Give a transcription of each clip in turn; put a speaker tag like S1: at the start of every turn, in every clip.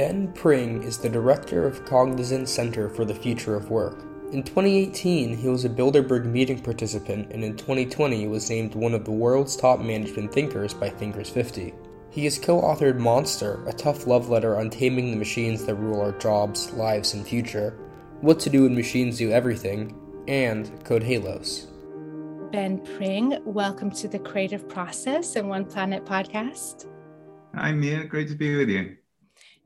S1: Ben Pring is the director of Cognizant Center for the Future of Work. In 2018, he was a Bilderberg meeting participant, and in 2020 was named one of the world's top management thinkers by Thinkers 50. He has co authored Monster, a tough love letter on taming the machines that rule our jobs, lives, and future, What to Do When Machines Do Everything, and Code Halos.
S2: Ben Pring, welcome to the Creative Process and One Planet podcast.
S3: Hi, Mia. Great to be with you.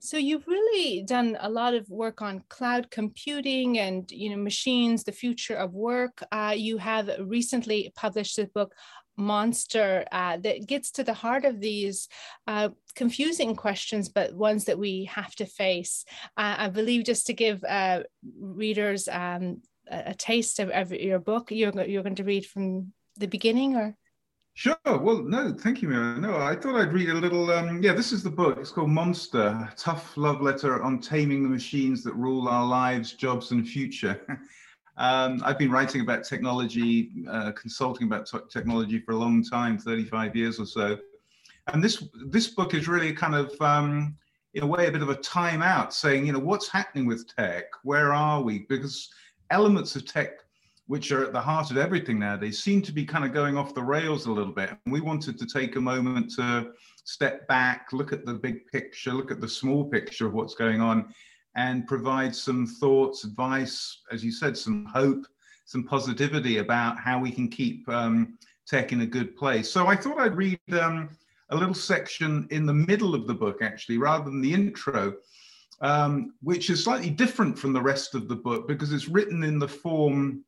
S2: So you've really done a lot of work on cloud computing and you know machines, the future of work. Uh, you have recently published a book, Monster, uh, that gets to the heart of these uh, confusing questions, but ones that we have to face. Uh, I believe just to give uh, readers um, a, a, taste of, of, your book, you're you're going to read from the beginning, or
S3: Sure. Well, no, thank you, Mira. No, I thought I'd read a little. Um, yeah, this is the book. It's called Monster Tough Love Letter on Taming the Machines That Rule Our Lives, Jobs, and Future. um, I've been writing about technology, uh, consulting about technology for a long time 35 years or so. And this, this book is really kind of, um, in a way, a bit of a timeout saying, you know, what's happening with tech? Where are we? Because elements of tech which are at the heart of everything nowadays, seem to be kind of going off the rails a little bit. And we wanted to take a moment to step back, look at the big picture, look at the small picture of what's going on, and provide some thoughts, advice, as you said, some hope, some positivity about how we can keep um, tech in a good place. So I thought I'd read um, a little section in the middle of the book, actually, rather than the intro. Um, which is slightly different from the rest of the book because it's written in the form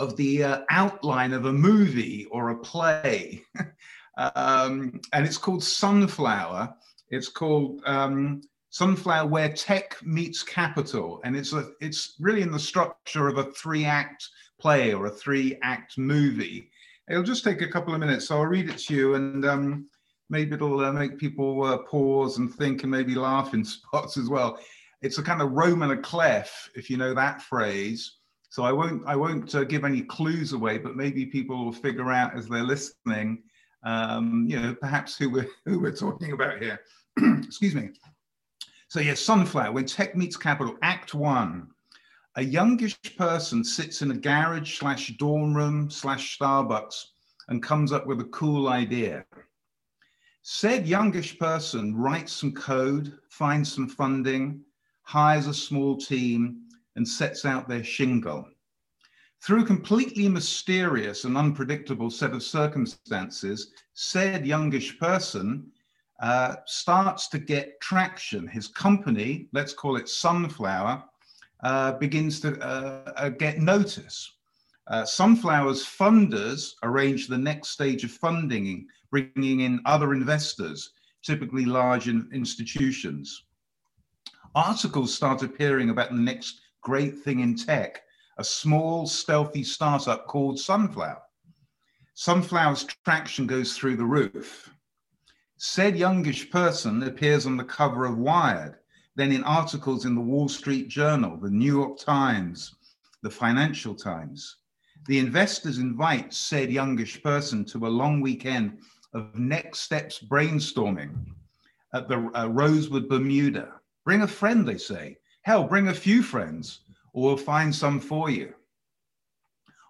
S3: of the uh, outline of a movie or a play. um, and it's called Sunflower. It's called um, Sunflower Where Tech Meets Capital. And it's, a, it's really in the structure of a three act play or a three act movie. It'll just take a couple of minutes. So I'll read it to you and um, maybe it'll uh, make people uh, pause and think and maybe laugh in spots as well. It's a kind of Roman à clef, if you know that phrase. So I won't I won't uh, give any clues away, but maybe people will figure out as they're listening, um, you know, perhaps who we're who we're talking about here. Excuse me. So yes, sunflower. When tech meets capital, Act One. A youngish person sits in a garage slash dorm room slash Starbucks and comes up with a cool idea. Said youngish person writes some code, finds some funding, hires a small team, and sets out their shingle. Through a completely mysterious and unpredictable set of circumstances, said youngish person uh, starts to get traction. His company, let's call it Sunflower, uh, begins to uh, uh get notice. Uh, Sunflower's funders arrange the next stage of funding, bringing in other investors, typically large in institutions. Articles start appearing about the next great thing in tech, a small, stealthy startup called Sunflower. Sunflower's traction goes through the roof. Said youngish person appears on the cover of Wired, then in articles in the Wall Street Journal, the New York Times, the Financial Times. The investors invite said youngish person to a long weekend of next steps brainstorming at the uh, Rosewood, Bermuda. Bring a friend, they say. Hell, bring a few friends, or we'll find some for you.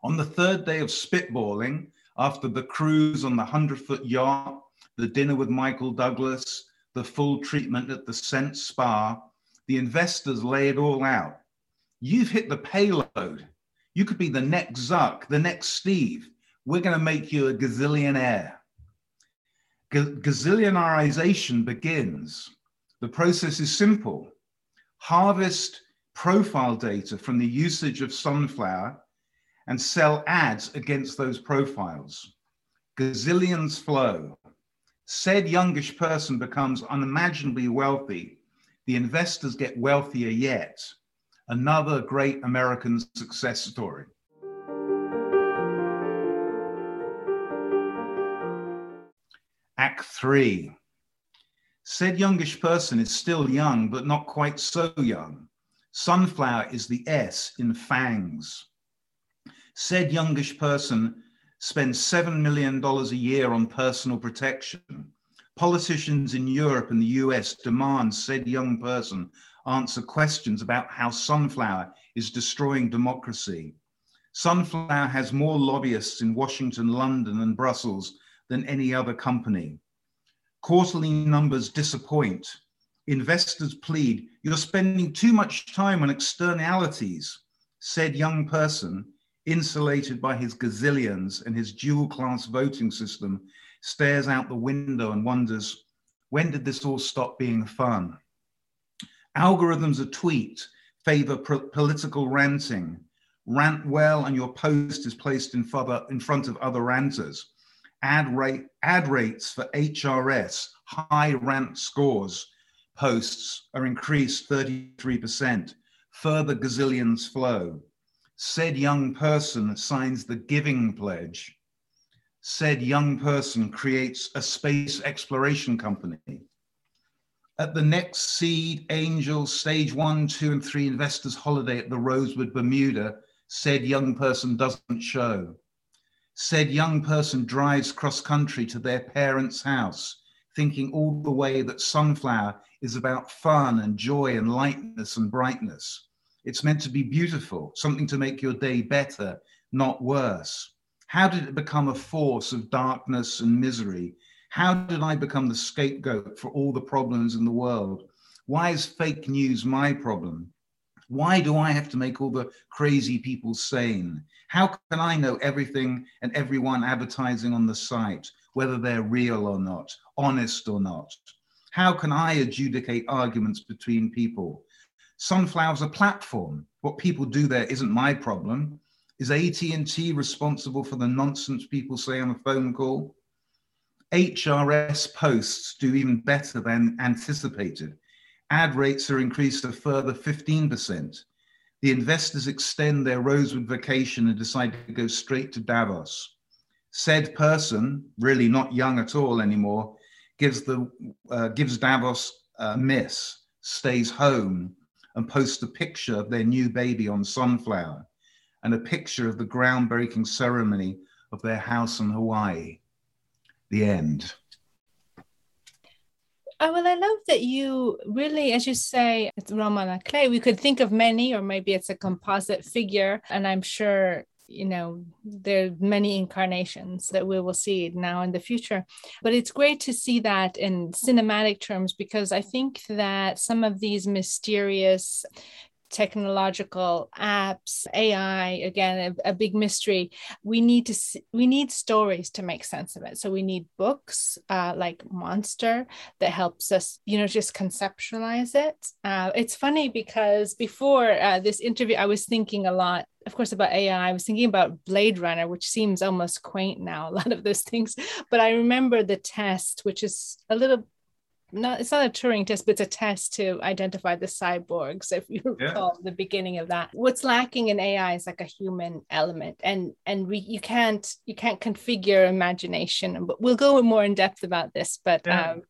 S3: On the third day of spitballing, after the cruise on the 100 foot yacht, the dinner with Michael Douglas, the full treatment at the Sense Spa, the investors lay it all out. You've hit the payload. You could be the next Zuck, the next Steve. We're going to make you a gazillionaire. G- gazillionarization begins. The process is simple harvest profile data from the usage of sunflower and sell ads against those profiles. Gazillions flow. Said youngish person becomes unimaginably wealthy. The investors get wealthier yet. Another great American success story. Act three Said youngish person is still young, but not quite so young. Sunflower is the S in fangs. Said youngish person spends $7 million a year on personal protection. Politicians in Europe and the US demand said young person answer questions about how Sunflower is destroying democracy. Sunflower has more lobbyists in Washington, London, and Brussels than any other company. Quarterly numbers disappoint. Investors plead, You're spending too much time on externalities, said young person, insulated by his gazillions and his dual class voting system, stares out the window and wonders, When did this all stop being fun? Algorithms of tweet favor political ranting. Rant well, and your post is placed in, further, in front of other ranters. Ad, rate, ad rates for HRS, high rant scores, posts are increased 33%. Further gazillions flow. Said young person signs the giving pledge. Said young person creates a space exploration company. At the next seed angel stage one, two, and three investors holiday at the Rosewood, Bermuda, said young person doesn't show. Said young person drives cross country to their parents' house, thinking all the way that sunflower is about fun and joy and lightness and brightness. It's meant to be beautiful, something to make your day better, not worse. How did it become a force of darkness and misery? How did I become the scapegoat for all the problems in the world? Why is fake news my problem? Why do I have to make all the crazy people sane? How can I know everything and everyone advertising on the site, whether they're real or not, honest or not? How can I adjudicate arguments between people? Sunflower's a platform. What people do there isn't my problem. Is AT&T responsible for the nonsense people say on a phone call? HRS posts do even better than anticipated. Ad rates are increased a further 15%. The investors extend their Rosewood vacation and decide to go straight to Davos. Said person, really not young at all anymore, gives, the, uh, gives Davos a miss, stays home, and posts a picture of their new baby on Sunflower and a picture of the groundbreaking ceremony of their house in Hawaii the end.
S2: Oh, well, I love that you really, as you say, it's Roman clef. We could think of many, or maybe it's a composite figure. And I'm sure, you know, there are many incarnations that we will see now in the future. But it's great to see that in cinematic terms because I think that some of these mysterious technological apps ai again a, a, big mystery. We need to we need stories to make sense of it. So we need books uh, like monster that helps us you know just conceptualize it. Uh, it's funny because before uh, this interview i was thinking a lot of course about ai i was thinking about blade runner which seems almost quaint now a lot of those things. But i remember the test which is a little not it's not a Turing test, but it's a test to identify the cyborgs. If you recall yeah. the beginning of that, what's lacking in AI is like a human element, and and we you can't you can't configure imagination. But we'll go more in depth about this. But yeah. um,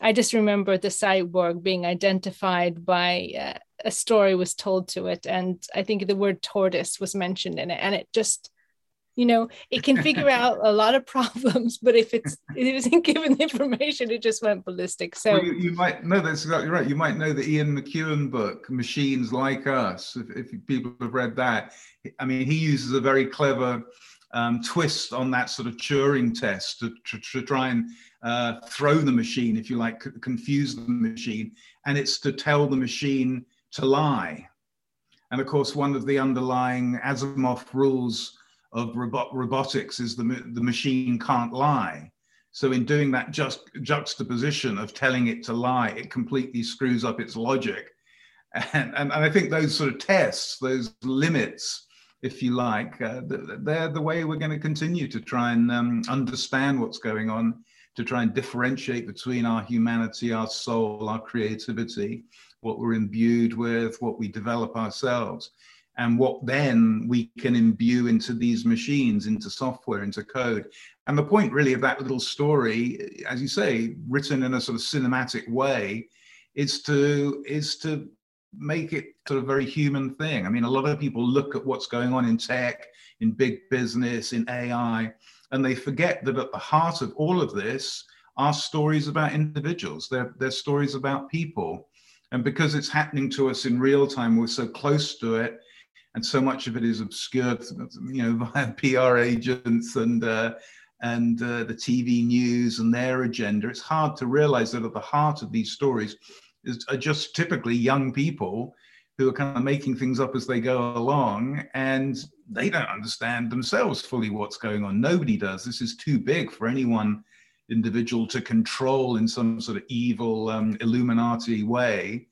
S2: I just remember the cyborg being identified by uh, a story was told to it, and I think the word tortoise was mentioned in it, and it just you know it can figure out a lot of problems but if it's it isn't given the information it just went ballistic. So
S3: well, you, you, might know that's exactly right. You might know the ian mcewan book machines like us if, if people have read that. I mean he uses a very clever um, twist on that sort of turing test to, to, to try and uh, throw the machine if you like confuse the machine and it's to tell the machine to lie. And of course one of the underlying asimov rules of robot, robotics is the, the machine can't lie. So in doing that just juxtaposition of telling it to lie, it completely screws up its logic. And, and, and I think those sort of tests, those limits, if you like, uh, they're the way we're going to continue to try and um, understand what's going on, to try and differentiate between our humanity, our soul, our creativity, what we're imbued with, what we develop ourselves and what then we can imbue into these machines, into software, into code. And the point really of that little story, as you say, written in a sort of cinematic way, is to is to make it sort of very human thing. I mean, a lot of people look at what's going on in tech, in big business, in AI, and they forget that at the heart of all of this are stories about individuals. They're, they're stories about people. And because it's happening to us in real time, we're so close to it, and so much of it is obscured, you know, via PR agents and uh, and uh, the TV news and their agenda. It's hard to realize that at the heart of these stories is, are just typically young people who are kind of making things up as they go along and they don't understand themselves fully what's going on. Nobody does. This is too big for any one individual to control in some sort of evil um, Illuminati way.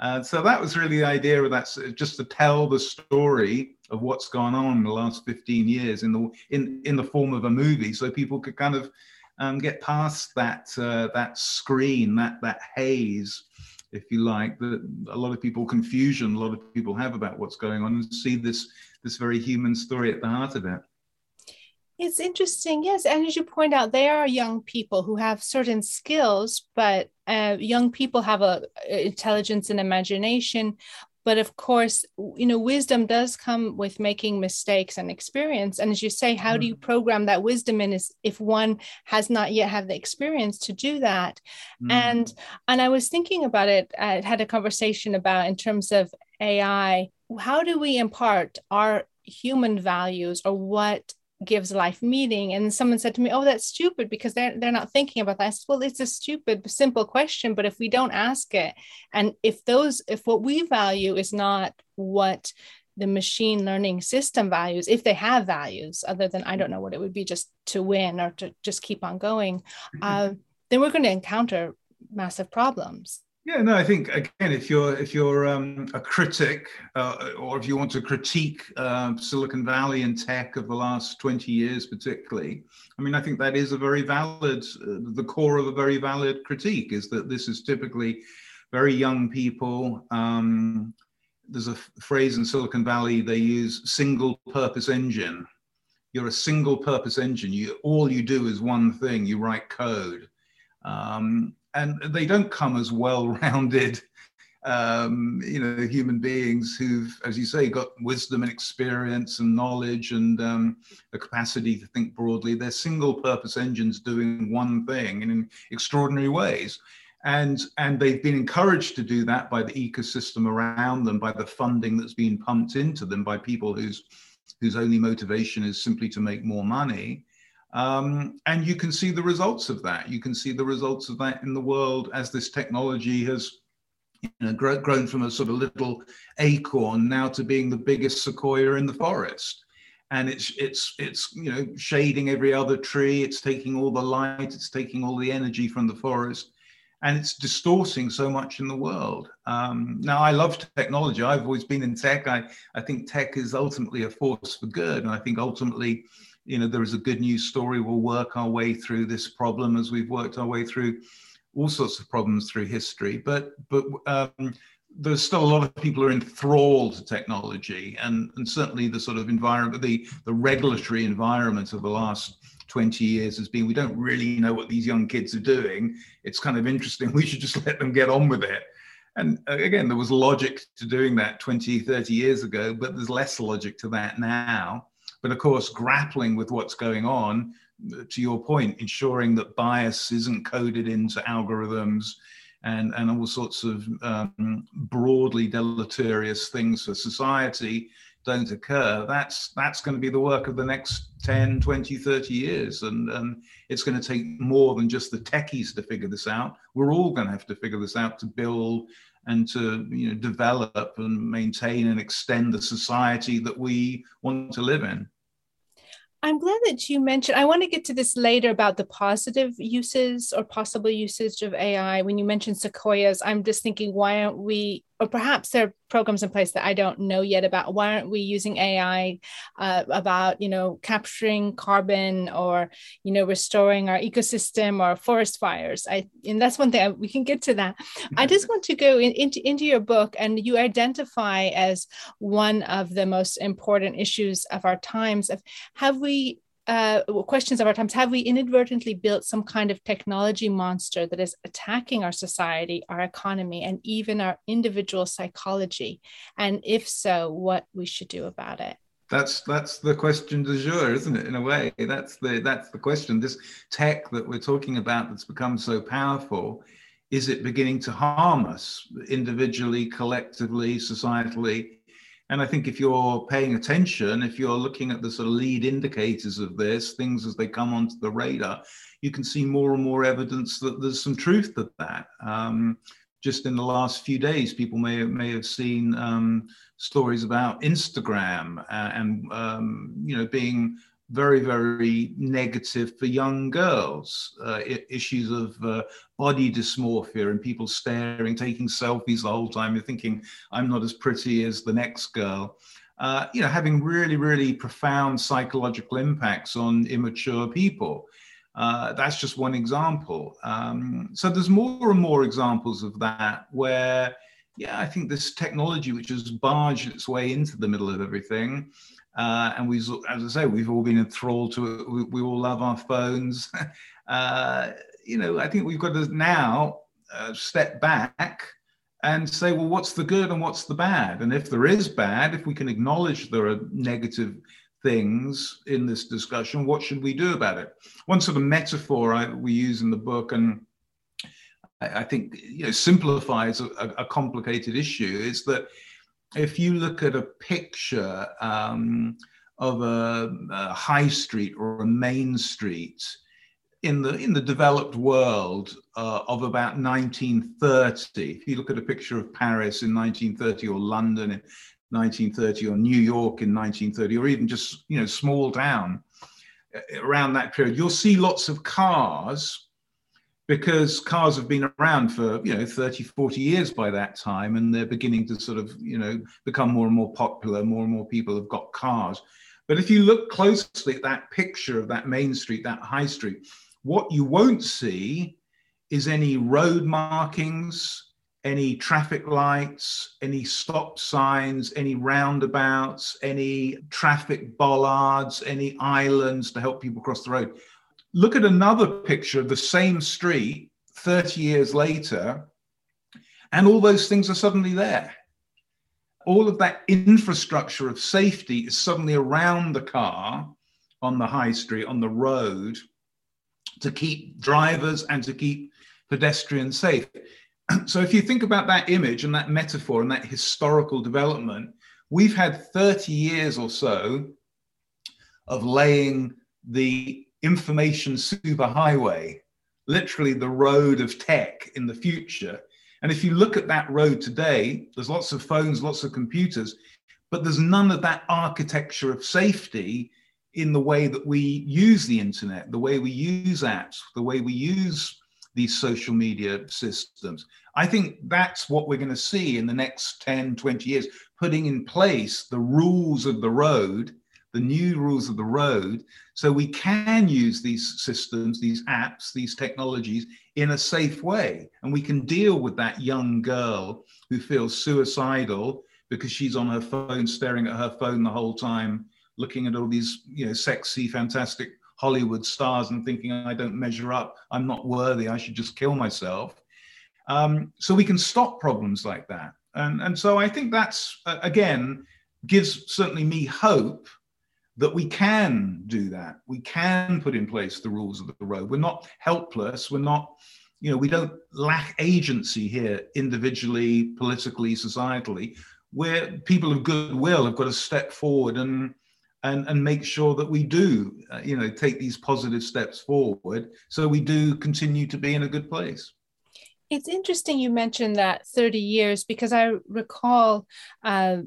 S3: Uh, so that was really the idea of that, just to tell the story of what's gone on in the last 15 years in the in in the form of a movie, so people could kind of um, get past that uh, that screen, that that haze, if you like, that a lot of people confusion a lot of people have about what's going on, and see this this very human story at the heart of it.
S2: It's interesting, yes. And as you point out, they are young people who have certain skills, but uh, young people have a intelligence and imagination, but of course you know wisdom does come with making mistakes and experience and as you say how do you mm-hmm. program that wisdom in is if one has not yet had the experience to do that mm. and and i was thinking about it i had a conversation about in terms of ai how do we impart our human values or what gives life meaning and someone said to me oh that's stupid because they're, they're not thinking about that I said, well it's a stupid simple question but if we don't ask it and if those if what we value is not what the machine learning system values if they have values other than i don't know what it would be just to win or to just keep on going mm-hmm. uh, then we're going to encounter massive problems
S3: yeah, no, I think again, if you're if you're um, a critic, uh, or if you want to critique uh, Silicon Valley and tech of the last twenty years, particularly, I mean, I think that is a very valid, uh, the core of a very valid critique is that this is typically very young people. Um, there's a phrase in Silicon Valley they use single-purpose engine. You're a single-purpose engine. You all you do is one thing. You write code. Um, and they don't come as well-rounded um, you know human beings who've as you say got wisdom and experience and knowledge and um, a capacity to think broadly. They're single purpose engines doing one thing in extraordinary ways. And and they've been encouraged to do that by the ecosystem around them by the funding that's been pumped into them by people whose whose only motivation is simply to make more money um, and you can see the results of that. You can see the results of that in the world as this technology has you know, grow, grown from a sort of little acorn now to being the biggest sequoia in the forest. And it's it's it's you know shading every other tree. It's taking all the light. It's taking all the energy from the forest, and it's distorting so much in the world. Um, now, I love technology. I've always been in tech. I I think tech is ultimately a force for good, and I think ultimately you know, there is a good news story. We'll work our way through this problem as we've worked our way through all sorts of problems through history. But but um, there's still a lot of people who are enthralled to technology, and and certainly the sort of environment, the the regulatory environment of the last 20 years has been we don't really know what these young kids are doing. It's kind of interesting. We should just let them get on with it. And uh, again, there was logic to doing that 20, 30 years ago, but there's less logic to that now. But of course, grappling with what's going on, to your point, ensuring that bias isn't coded into algorithms and, and all sorts of um, broadly deleterious things for society don't occur that's that's going to be the work of the next 10 20 30 years. And, and it's going to take more than just the techies to figure this out. We're all going to have to figure this out to build and to you know develop and maintain and extend the society that we want to live in
S2: I'm glad that you mentioned. I want to get to this later about the positive uses or possible usage of AI. When you mentioned sequoias, I'm just thinking, why aren't we or perhaps there are programs in place that I don't know yet about why aren't we using AI uh, about you know capturing carbon or you know restoring our ecosystem or forest fires. I and that's one thing I, we can get to that. I just want to go in, into into your book and you identify as one of the most important issues of our times. Of have we uh, questions of our times have we inadvertently built some kind of technology monster that is attacking our society our economy and even our individual psychology and if so what we should do about it
S3: That's that's the question du jour, isn't it? In a way, that's the that's the question. This tech that we're talking about that's become so powerful, is it beginning to harm us individually, collectively, societally? And I think if you're paying attention, if you're looking at the sort of lead indicators of this, things as they come onto the radar, you can see more and more evidence that there's some truth to that. Um, just in the last few days, people may may have seen um, stories about Instagram uh, and um, you know being very very negative for young girls. Uh, issues of uh, body dysmorphia and people staring, taking selfies the whole time. You're thinking, I'm not as pretty as the next girl. Uh, you know, having really really profound psychological impacts on immature people. Uh, that's just one example. Um, so there's more and more examples of that where, yeah, I think this technology which has barged its way into the middle of everything, uh, and we, as I say, we've all been enthralled to it. We, we all love our phones. uh, you know, I think we've got to now uh, step back and say, well, what's the good and what's the bad? And if there is bad, if we can acknowledge there are negative things in this discussion. What should we do about it? One sort of metaphor I, we use in the book, and I, think you know simplifies a, a, complicated issue, is that if you look at a picture um, of a, a high street or a main street in the in the developed world uh, of about 1930 if you look at a picture of paris in 1930 or london in 1930 or New York in 1930 or even just you know small town uh, around that period you'll see lots of cars because cars have been around for you know 30 40 years by that time and they're beginning to sort of you know become more and more popular more and more people have got cars but if you look closely at that picture of that main street that high street what you won't see is any road markings any traffic lights, any stop signs, any roundabouts, any traffic bollards, any islands to help people cross the road. Look at another picture of the same street 30 years later, and all those things are suddenly there. All of that infrastructure of safety is suddenly around the car on the high street, on the road, to keep drivers and to keep pedestrians safe so if you think about that image and that metaphor and that historical development, we've had 30 years or so of laying the information superhighway, literally the road of tech in the future. And if you look at that road today, there's lots of phones, lots of computers, but there's none of that architecture of safety in the way that we use the internet, the way we use apps, the way we use these social media systems. I think that's what we're going to see in the next 10, 20 years, putting in place the rules of the road, the new rules of the road, so we can use these systems, these apps, these technologies in a safe way. And we can deal with that young girl who feels suicidal because she's on her phone, staring at her phone the whole time, looking at all these, you know, sexy, fantastic Hollywood stars and thinking, I don't measure up, I'm not worthy, I should just kill myself. Um, so we can stop problems like that. And, and so I think that's, again, gives certainly me hope that we can do that. We can put in place the rules of the road. We're not helpless. We're not, you know, we don't lack agency here individually, politically, societally. Where people of goodwill have got to step forward and and, and make sure that we do, uh, you know, take these positive steps forward so we do continue to be in a good place.
S2: It's interesting you mentioned that 30 years because I recall, uh,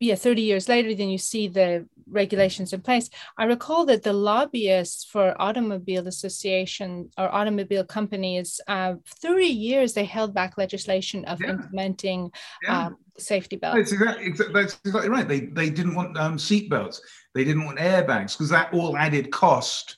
S2: yeah, 30 years later, then you see the regulations in place. I recall that the lobbyists for automobile association or automobile companies, uh, 30 years they held back legislation of yeah. implementing yeah. Um, safety belts.
S3: That's exactly, that's exactly right. They, they didn't want um, seat belts. They didn't want airbags because that all added cost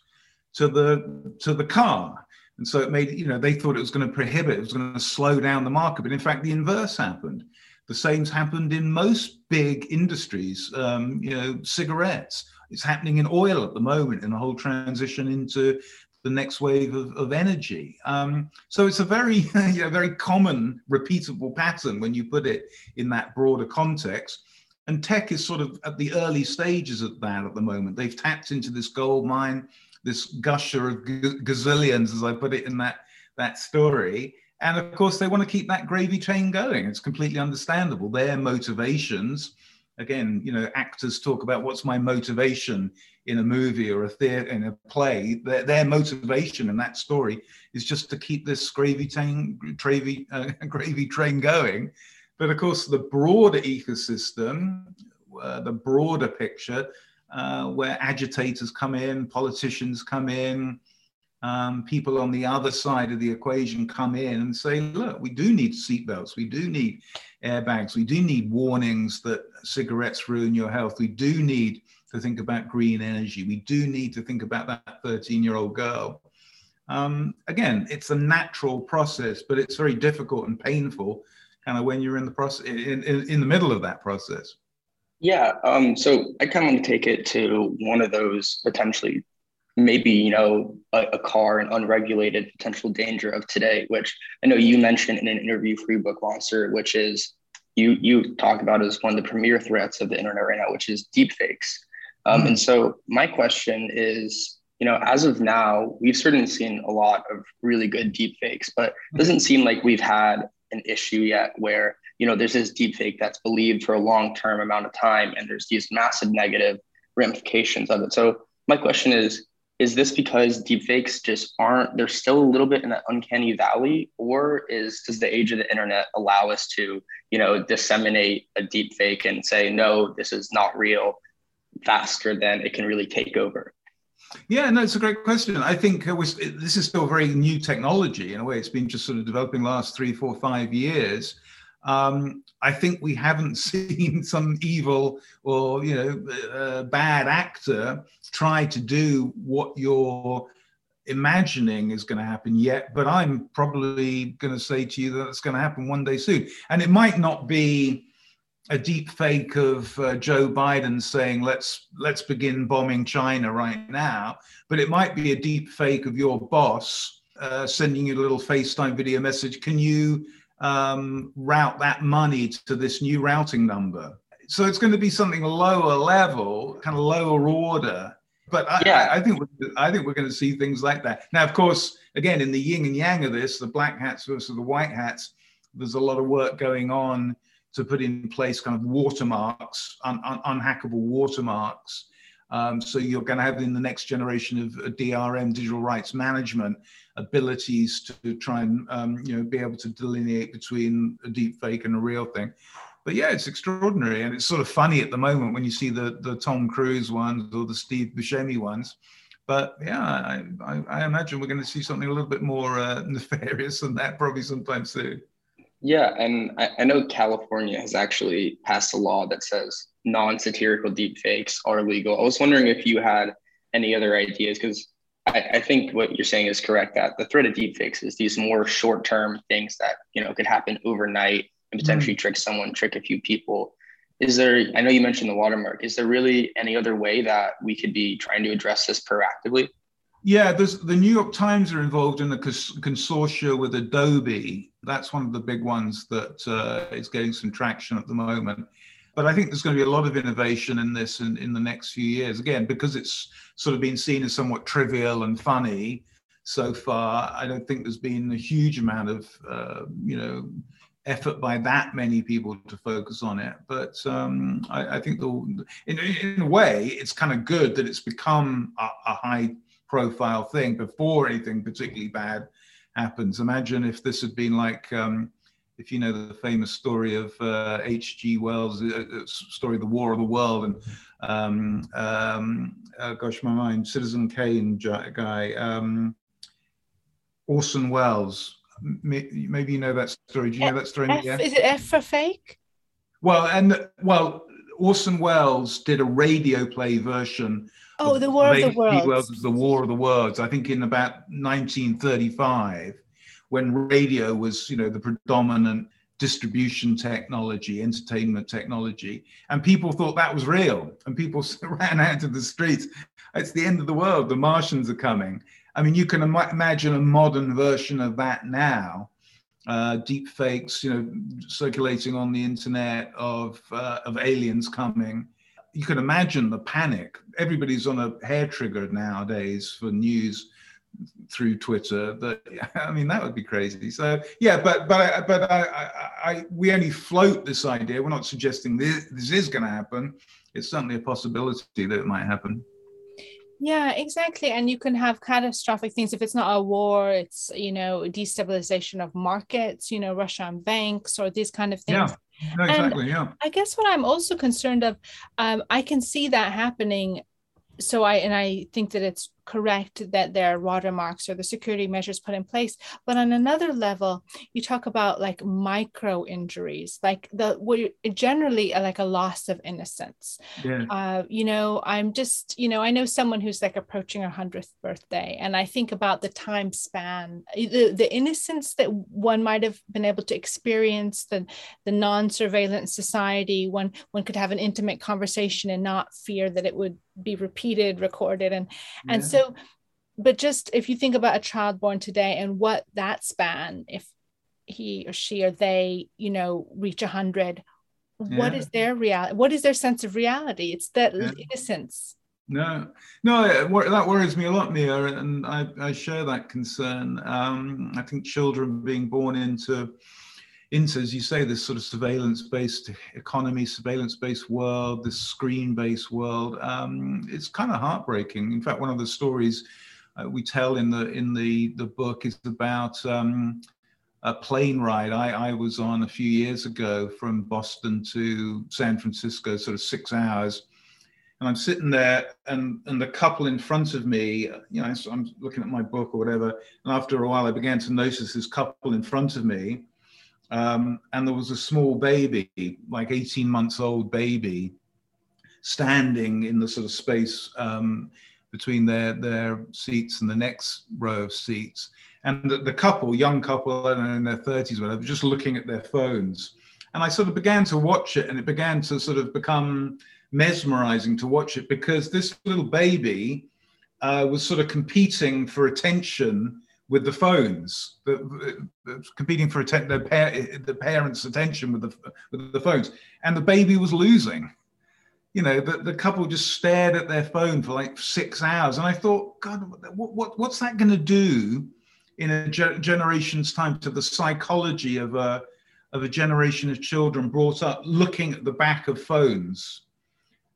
S3: to the to the car. And so it made, you know, they thought it was going to prohibit, it was going to slow down the market. But in fact, the inverse happened. The same's happened in most big industries, um, you know, cigarettes. It's happening in oil at the moment in the whole transition into the next wave of, of energy. Um, so it's a very, you know, very common, repeatable pattern when you put it in that broader context. And tech is sort of at the early stages of that at the moment. They've tapped into this gold mine, this gusher of gazillions, as I put it in that, that story. And of course, they want to keep that gravy train going. It's completely understandable. Their motivations, again, you know, actors talk about what's my motivation in a movie or a theater in a play. Their, their motivation in that story is just to keep this gravy train, gravy, uh, gravy train going but of course, the broader ecosystem, uh, the broader picture, uh, where agitators come in, politicians come in, um, people on the other side of the equation come in and say, look, we do need seatbelts, we do need airbags, we do need warnings that cigarettes ruin your health, we do need to think about green energy, we do need to think about that 13 year old girl. Um, again, it's a natural process, but it's very difficult and painful kind of when you're in the process in, in, in the middle of that process.
S4: Yeah um, so i kind of want to take it to one of those potentially maybe you know a, a, car an unregulated potential danger of today which i know you mentioned in an interview for book monster which is you you talk about as one of the premier threats of the internet right now which is deepfakes. Um, mm-hmm. and so my question is you know as of now we've certainly seen a lot of really good deepfakes but it doesn't seem like we've had an issue yet where you know there's this deep fake that's believed for a long term amount of time and there's these massive negative ramifications of it. So my question is is this because deepfakes just aren't they're still a little bit in that uncanny valley or is does the age of the internet allow us to you know disseminate a deepfake and say no this is not real faster than it can really take over
S3: yeah, no, it's a great question. I think was, this is still very new technology in a way. It's been just sort of developing last three, four, five years. Um, I think we haven't seen some evil or you know uh, bad actor try to do what you're imagining is going to happen yet. But I'm probably going to say to you that it's going to happen one day soon, and it might not be a deep fake of uh, Joe Biden saying let's let's begin bombing China right now, but it might be a deep fake of your boss uh, sending you a little FaceTime video message. Can you um, route that money to this new routing number? So it's going to be something lower level, kind of lower order. But I, yeah. I, I think we're, I think we're going to see things like that. Now, of course, again in the yin and yang of this, the black hats versus the white hats, there's a lot of work going on to put in place kind of watermarks, un, un, unhackable watermarks. Um, so you're going to have in the next generation of uh, DRM, digital rights management, abilities to try and um, you know be able to delineate between a deep fake and a real thing. But yeah, it's extraordinary, and it's sort of funny at the moment when you see the the Tom Cruise ones or the Steve Buscemi ones. But yeah, I, I, I imagine we're going to see something a little bit more uh, nefarious than that probably sometime soon.
S4: Yeah, and I, I, know California has actually passed a law that says non-satirical deepfakes are legal. I was wondering if you had any other ideas because I, I, think what you're saying is correct that the threat of deepfakes is these more short-term things that you know could happen overnight and potentially mm. trick someone, trick a few people. Is there? I know you mentioned the watermark. Is there really any other way that we could be trying to address this proactively?
S3: Yeah, there's, the New York Times are involved in a consortia with Adobe. That's one of the big ones that uh, is getting some traction at the moment. But I think there's going to be a lot of innovation in this in, in the next few years. Again, because it's sort of been seen as somewhat trivial and funny so far, I don't think there's been a huge amount of, uh, you know, effort by that many people to focus on it. But um, I, I, think the, in, in a way, it's kind of good that it's become a, a high profile thing before anything particularly bad happens. Imagine if this had been like, um, if you know the famous story of H.G. Uh, Wells' uh, uh, story, The War of the World, and um, um, uh, gosh, my mind, Citizen Kane guy, um, Orson Welles. Maybe you know that story. Do you know that story?
S2: F, yeah? Is it F for fake?
S3: Well, and well, Orson Welles did a radio play version
S2: Oh, the War of the Worlds. Worlds
S3: the War of the Worlds. I think in about 1935, when radio was, you know, the predominant distribution technology, entertainment technology, and people thought that was real, and people ran out to the streets. It's the end of the world. The Martians are coming. I mean, you can Im- imagine a modern version of that now. uh, deep fakes, you know, circulating on the internet of uh, of aliens coming. You can imagine the panic. Everybody's on a hair trigger nowadays for news through Twitter. That I mean, that would be crazy. So yeah, but but I, but I, I, I we only float this idea. We're not suggesting this this is going to happen. It's certainly a possibility that it might happen.
S2: Yeah, exactly. And you can have catastrophic things if it's not a war, it's you know destabilization of markets, you know Russia Russian banks or these kind of things.
S3: Yeah, exactly. And yeah.
S2: I guess what I'm also concerned of, um, I can see that happening. So I and I think that it's correct that there are watermarks or the security measures put in place. But on another level, you talk about like micro injuries, like the generally uh, like a loss of innocence. Yeah. Uh, you know, I'm just, you know, I know someone who's like approaching a hundredth birthday, and I think about the time span, uh, the, the innocence that one might have been able to experience, the the non-surveillance society, one one could have an intimate conversation and not fear that it would be repeated, recorded, and yeah. and so so but just if you think about a child born today and what that span if he or she or they you know reach a hundred yeah. what is their reality what is their sense of reality it's that yeah. innocence
S3: no no that worries me a lot mia and i, I share that concern um, i think children being born into into, as you say, this sort of surveillance-based economy, surveillance-based world, this screen-based world. Um, it's kind of heartbreaking. In fact, one of the stories uh, we tell in the in the the book is about um, a plane ride I, I was on a few years ago from Boston to San Francisco, sort of six hours. And I'm sitting there, and and the couple in front of me, you know, so I'm looking at my book or whatever. And after a while, I began to notice this couple in front of me um, and there was a small baby, like 18 months old baby, standing in the sort of space um, between their, their seats and the next row of seats. And the, the couple, young couple, I know, in their 30s, whatever, just looking at their phones. And I sort of began to watch it, and it began to sort of become mesmerizing to watch it because this little baby uh, was sort of competing for attention with the phones, the, the, competing for atten- the, par- the parents' attention with the with the phones, and the baby was losing. You know, the, the couple just stared at their phone for like six hours, and I thought, God, what, what what's that going to do in a ge- generation's time to the psychology of a of a generation of children brought up looking at the back of phones?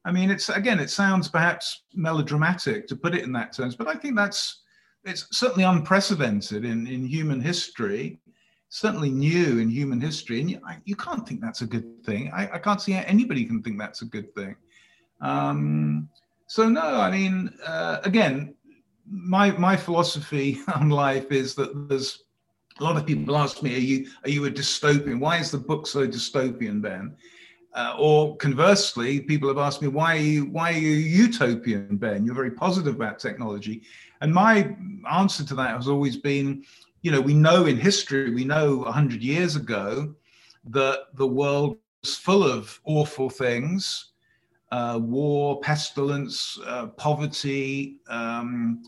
S3: I mean, it's again, it sounds perhaps melodramatic to put it in that terms, but I think that's it's certainly unprecedented in, in human history, certainly new in human history. And you, I, you can't think that's a good thing. I, I, can't see how anybody can think that's a good thing. Um, so, no, I mean, uh, again, my, my philosophy on life is that there's a lot of people ask me, are you, are you a dystopian? Why is the book so dystopian, Ben? Uh, or conversely, people have asked me, why are you why are you utopian, Ben? You're very positive about technology. And my answer to that has always been, you know, we know in history, we know 100 years ago that the world was full of awful things uh, war, pestilence, uh, poverty. Um,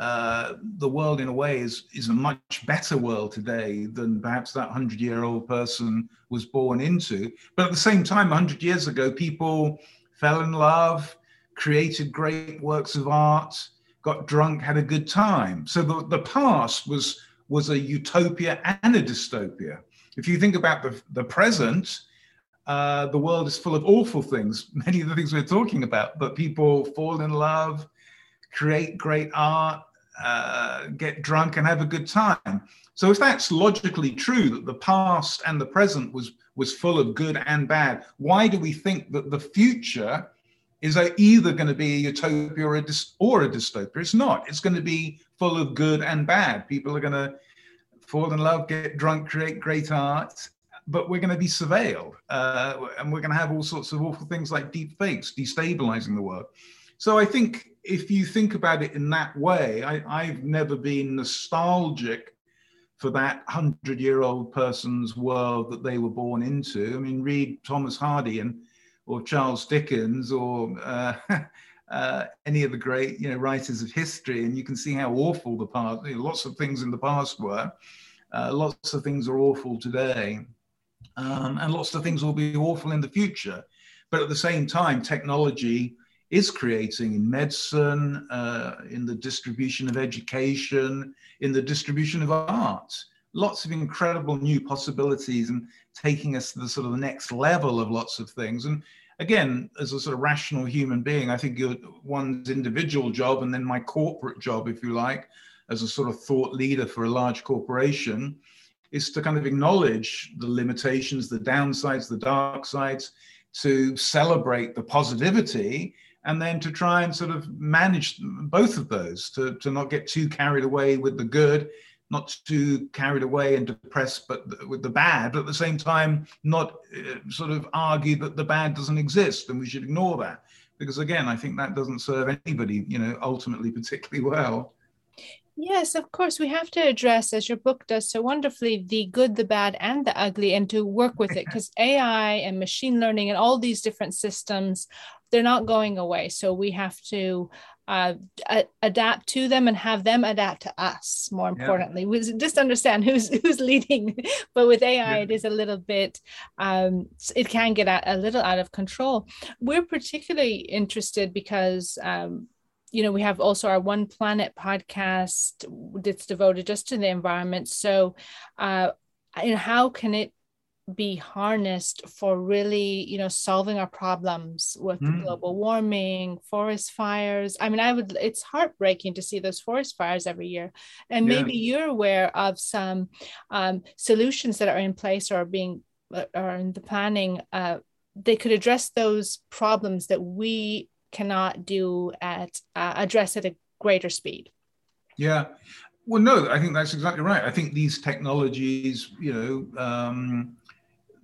S3: uh, the world, in a way, is, is a much better world today than perhaps that 100 year old person was born into. But at the same time, 100 years ago, people fell in love, created great works of art, got drunk, had a good time. So the, the past was was a utopia and a dystopia. If you think about the, the present, uh, the world is full of awful things, many of the things we're talking about, but people fall in love, create great art, uh, get drunk and have a good time. So if that's logically true that the past and the present was was full of good and bad, why do we think that the future is either going to be a utopia or a, dy- or a dystopia. It's not. It's going to be full of good and bad. People are going to fall in love, get drunk, create great art, but we're going to be surveilled. Uh, and we're going to have all sorts of awful things like deep fakes, destabilizing the world. So I think if you think about it in that way, I, I've never been nostalgic for that hundred year old person's world that they were born into. I mean, read Thomas Hardy and or Charles Dickens or uh, uh, any of the great you know writers of history, and you can see how awful the past, you know, lots of things in the past were. Uh, lots of things are awful today, um, and lots of things will be awful in the future. But at the same time, technology is creating in medicine, uh, in the distribution of education, in the distribution of art. Lots of incredible new possibilities and taking us to the sort of the next level of lots of things. And again, as a sort of rational human being, I think one's individual job and then my corporate job, if you like, as a sort of thought leader for a large corporation, is to kind of acknowledge the limitations, the downsides, the dark sides, to celebrate the positivity and then to try and sort of manage both of those to, to not get too carried away with the good not too carried away and depressed but with the bad but at the same time not uh, sort of argue that the bad doesn't exist and we should ignore that. Because again i think that doesn't serve anybody you know ultimately particularly well
S2: Yes, of course. We have to address, as your book does so wonderfully, the good, the bad, and the ugly, and to work with it because AI and machine learning and all these different systems, they're not going away. So we have to uh, a- adapt to them and have them adapt to us. More importantly, yeah. we just understand who's who's leading. but with AI, yeah. it is a little bit. Um, it can get a, a little out of control. We're particularly interested because. Um, you know, we have also our One Planet podcast that's devoted just to the environment. So, uh, know, how can it be harnessed for really, you know, solving our problems with mm. global warming, forest fires? I mean, I would. It's heartbreaking to see those forest fires every year, and yeah. maybe you're aware of some um, solutions that are in place or are being or in the planning. Uh, they could address those problems that we cannot do at uh, address at a greater speed.
S3: Yeah. Well no i think that's exactly right. I think these technologies you know um,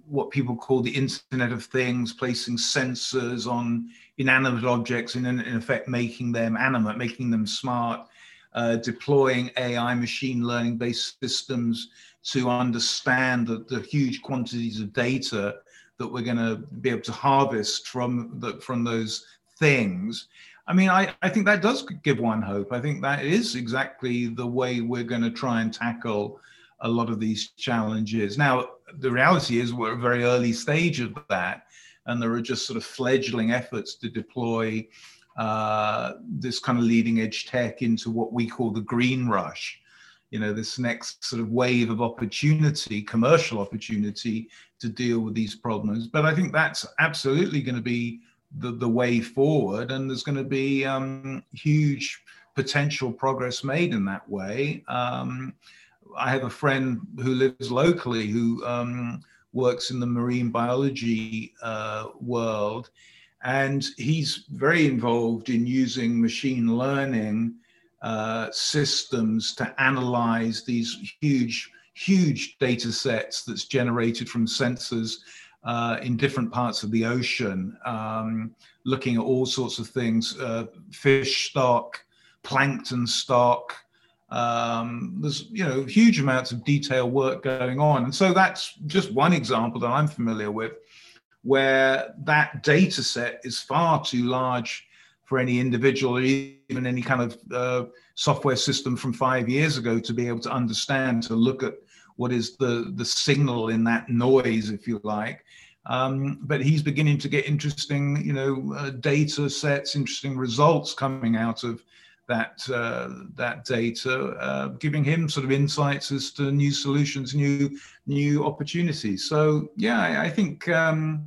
S3: what people call the internet of things placing sensors on inanimate objects and in, in effect making them animate making them smart uh, deploying ai machine learning based systems to understand the, the huge quantities of data that we're going to be able to harvest from the, from those things. I mean, I, I think that does give one hope. I think that is exactly the way we're going to try and tackle a lot of these challenges. Now, the reality is we're at a very early stage of that, and there are just sort of fledgling efforts to deploy uh, this kind of leading edge tech into what we call the green rush. You know, this next sort of wave of opportunity, commercial opportunity to deal with these problems. But I think that's absolutely going to be the, the way forward, and there's going to be um, huge potential progress made in that way. Um, I have a friend who lives locally who um, works in the marine biology uh, world, and he's very involved in using machine learning uh, systems to analyze these huge, huge data sets that's generated from sensors uh, in different parts of the ocean, um, looking at all sorts of things uh, fish stock, plankton stock. Um, there's you know huge amounts of detail work going on, and so that's just one example that I'm familiar with, where that data set is far too large for any individual or even any kind of uh, software system from five years ago to be able to understand to look at what is the the signal in that noise, if you like. Um, but he's beginning to get interesting, you know, uh, data sets, interesting results coming out of that uh, that data, uh, giving him sort of insights as to new solutions, new new opportunities. So yeah, I, I think um,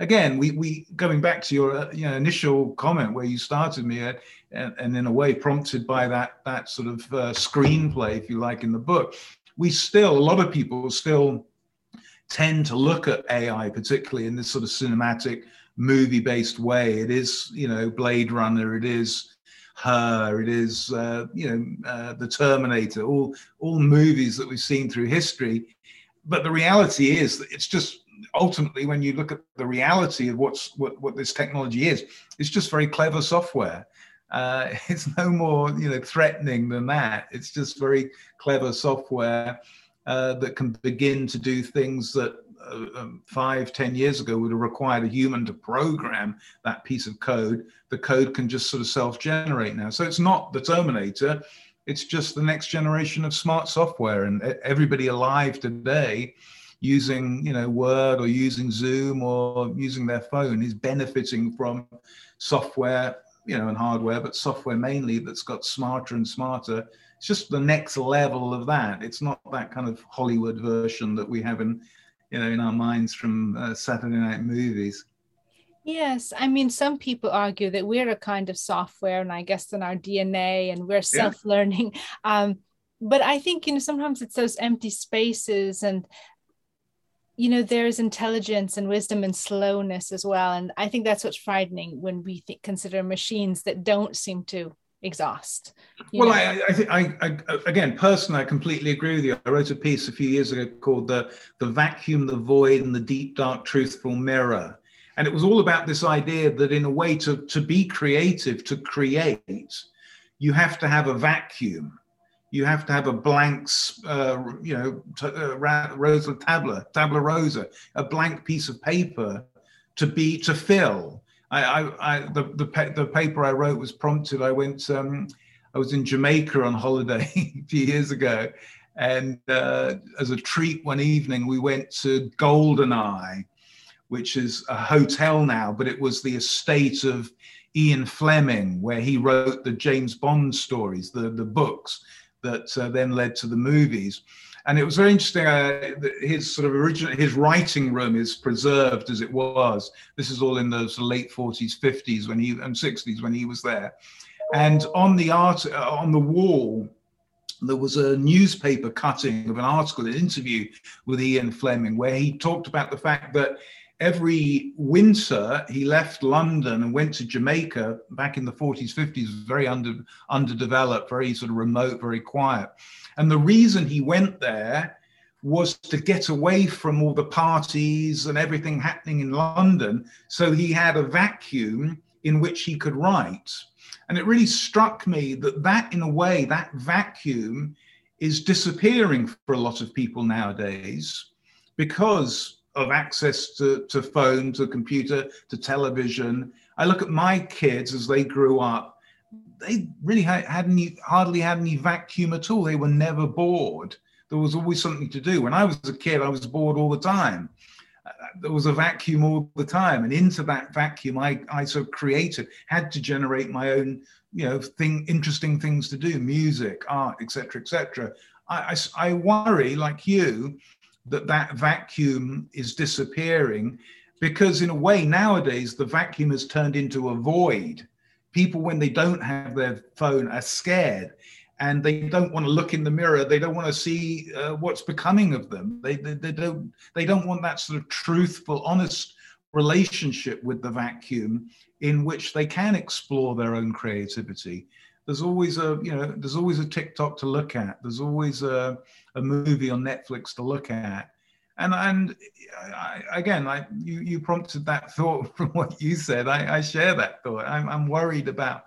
S3: again, we we going back to your uh, you know, initial comment where you started me at, and, and, in a way prompted by that that sort of uh, screenplay, if you like, in the book we still, a lot of people still tend to look at AI, particularly in this sort of cinematic movie based way. It is, you know, Blade Runner, it is her, it is, uh, you know, uh, The Terminator, all, all movies that we've seen through history. But the reality is that it's just ultimately when you look at the reality of what's what, what this technology is, it's just very clever software. Uh, it's no more you know threatening than that. It's just very clever software uh, that can begin to do things that uh, um, five, ten years ago would have required a human to program that piece of code. The code can just sort of self-generate now. So it's not the Terminator. It's just the next generation of smart software, and everybody alive today using you know Word or using Zoom or using their phone is benefiting from software, you know, and hardware, but software mainly that's got smarter and smarter. It's just the next level of that. It's not that kind of Hollywood version that we have in you know in our minds from uh, Saturday night movies.
S2: Yes, I mean, some people argue that we're a kind of software, and I guess in our DNA, and we're self-learning. Yeah. Um, but I think you know sometimes it's those empty spaces, and you know there's intelligence and wisdom and slowness as well. And I think that's what's frightening when we think, consider machines that don't seem to exhaust.
S3: Well, I, I, think I, I, again personally, I completely agree with you. I wrote a piece a few years ago called "the the vacuum, the void, and the deep, dark, truthful mirror." And it was all about this idea that, in a way, to, to be creative, to create, you have to have a vacuum. You have to have a blank, uh, you know, t- uh, rosa tabla, tabla rosa, a blank piece of paper to be to fill. I, I, I the, the, the paper I wrote was prompted. I went, um, I was in Jamaica on holiday a few years ago, and uh, as a treat one evening we went to Goldeneye, which is a hotel now, but it was the estate of Ian Fleming, where he wrote the James Bond stories, the, the books that uh, then led to the movies. And it was very interesting. Uh, his sort of original, his writing room is preserved as it was. This is all in the sort of late 40s, 50s when he and 60s when he was there. And on the art, uh, on the wall, there was a newspaper cutting of an article, an interview with Ian Fleming, where he talked about the fact that every winter he left London and went to Jamaica back in the 40s, 50s, very under, underdeveloped, very sort of remote, very quiet. And the reason he went there was to get away from all the parties and everything happening in London. So he had a vacuum in which he could write. And it really struck me that that, in a way, that vacuum is disappearing for a lot of people nowadays because of access to, to phone, to computer, to television. I look at my kids as they grew up, they really had, had any, hardly had any vacuum at all. They were never bored. There was always something to do. When I was a kid, I was bored all the time. There was a vacuum all the time. And into that vacuum, I, I sort of created, had to generate my own, you know, thing, interesting things to do, music, art, etc., etc. I, I, I worry, like you, that that vacuum is disappearing because in a way nowadays the vacuum has turned into a void. People when they don't have their phone are scared and they don't want to look in the mirror. They don't want to see uh, what's becoming of them. They, they, they don't they don't want that sort of truthful honest relationship with the vacuum in which they can explore their own creativity there's always a you know there's always a tiktok to look at. There's always a, a movie on netflix to look at. And and I, again I, you you prompted that thought from what you said. I, I share that thought. I'm, I'm worried about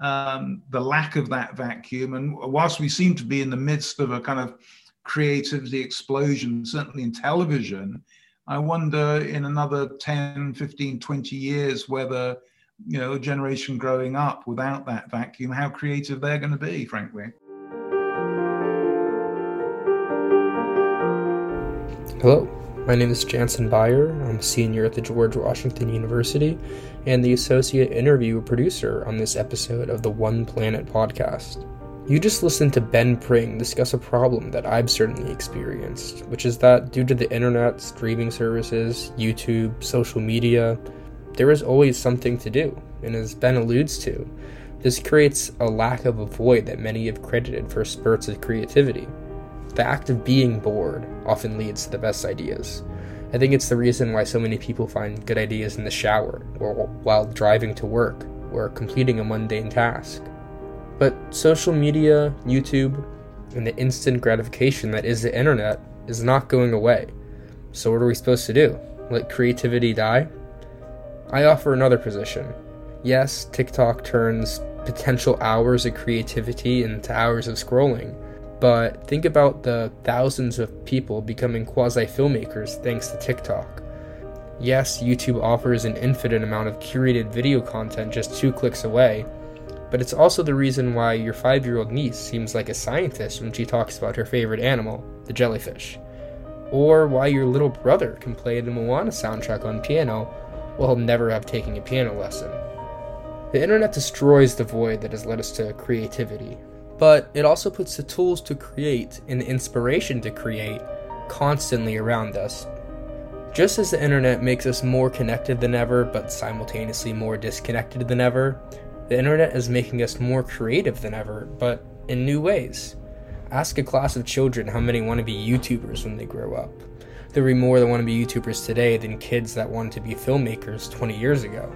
S3: um, the lack of that vacuum. And whilst we seem to be in the midst of a kind of creativity explosion certainly in television I wonder in another 10 15 20 years whether you know, a generation growing up without that vacuum, how creative they're going to be, frankly.
S1: Hello, my name is Jansen Beyer. I'm a senior at the George Washington University and the associate interview producer on this episode of the One Planet podcast. You just listened to Ben Pring discuss a problem that I've certainly experienced, which is that due to the internet, streaming services, YouTube, social media, there is always something to do, and as Ben alludes to, this creates a lack of a void that many have credited for spurts of creativity. The act of being bored often leads to the best ideas. I think it's the reason why so many people find good ideas in the shower, or while driving to work, or completing a mundane task. But social media, YouTube, and the instant gratification that is the internet is not going away. So, what are we supposed to do? Let creativity die? I offer another position. Yes, TikTok turns potential hours of creativity into hours of scrolling, but think about the thousands of people becoming quasi filmmakers thanks to TikTok. Yes, YouTube offers an infinite amount of curated video content just two clicks away, but it's also the reason why your five year old niece seems like a scientist when she talks about her favorite animal, the jellyfish. Or why your little brother can play the Moana soundtrack on piano while never have taken a piano lesson. The internet destroys the void that has led us to creativity, but it also puts the tools to create and the inspiration to create constantly around us. Just as the internet makes us more connected than ever, but simultaneously more disconnected than ever, the internet is making us more creative than ever, but in new ways. Ask a class of children how many want to be YouTubers when they grow up. There will be more that want to be YouTubers today than kids that wanted to be filmmakers 20 years ago.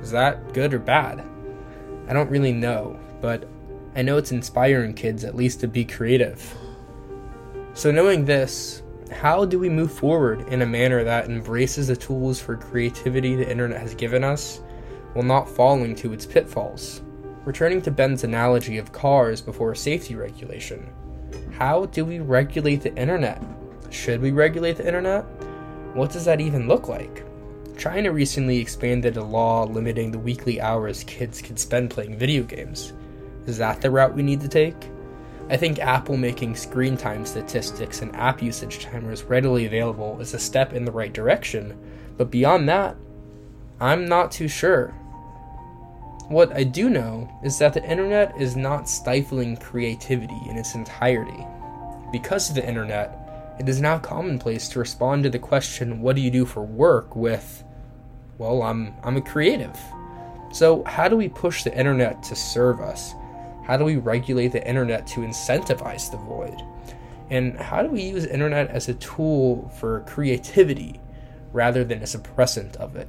S1: Is that good or bad? I don't really know, but I know it's inspiring kids at least to be creative. So, knowing this, how do we move forward in a manner that embraces the tools for creativity the internet has given us while not falling to its pitfalls? Returning to Ben's analogy of cars before safety regulation, how do we regulate the internet? Should we regulate the internet? What does that even look like? China recently expanded a law limiting the weekly hours kids can spend playing video games. Is that the route we need to take? I think Apple making screen time statistics and app usage timers readily available is a step in the right direction, but beyond that, I'm not too sure. What I do know is that the internet is not stifling creativity in its entirety. Because of the internet, it is now commonplace to respond to the question, What do you do for work? with, Well, I'm, I'm a creative. So, how do we push the internet to serve us? How do we regulate the internet to incentivize the void? And how do we use internet as a tool for creativity rather than a suppressant of it?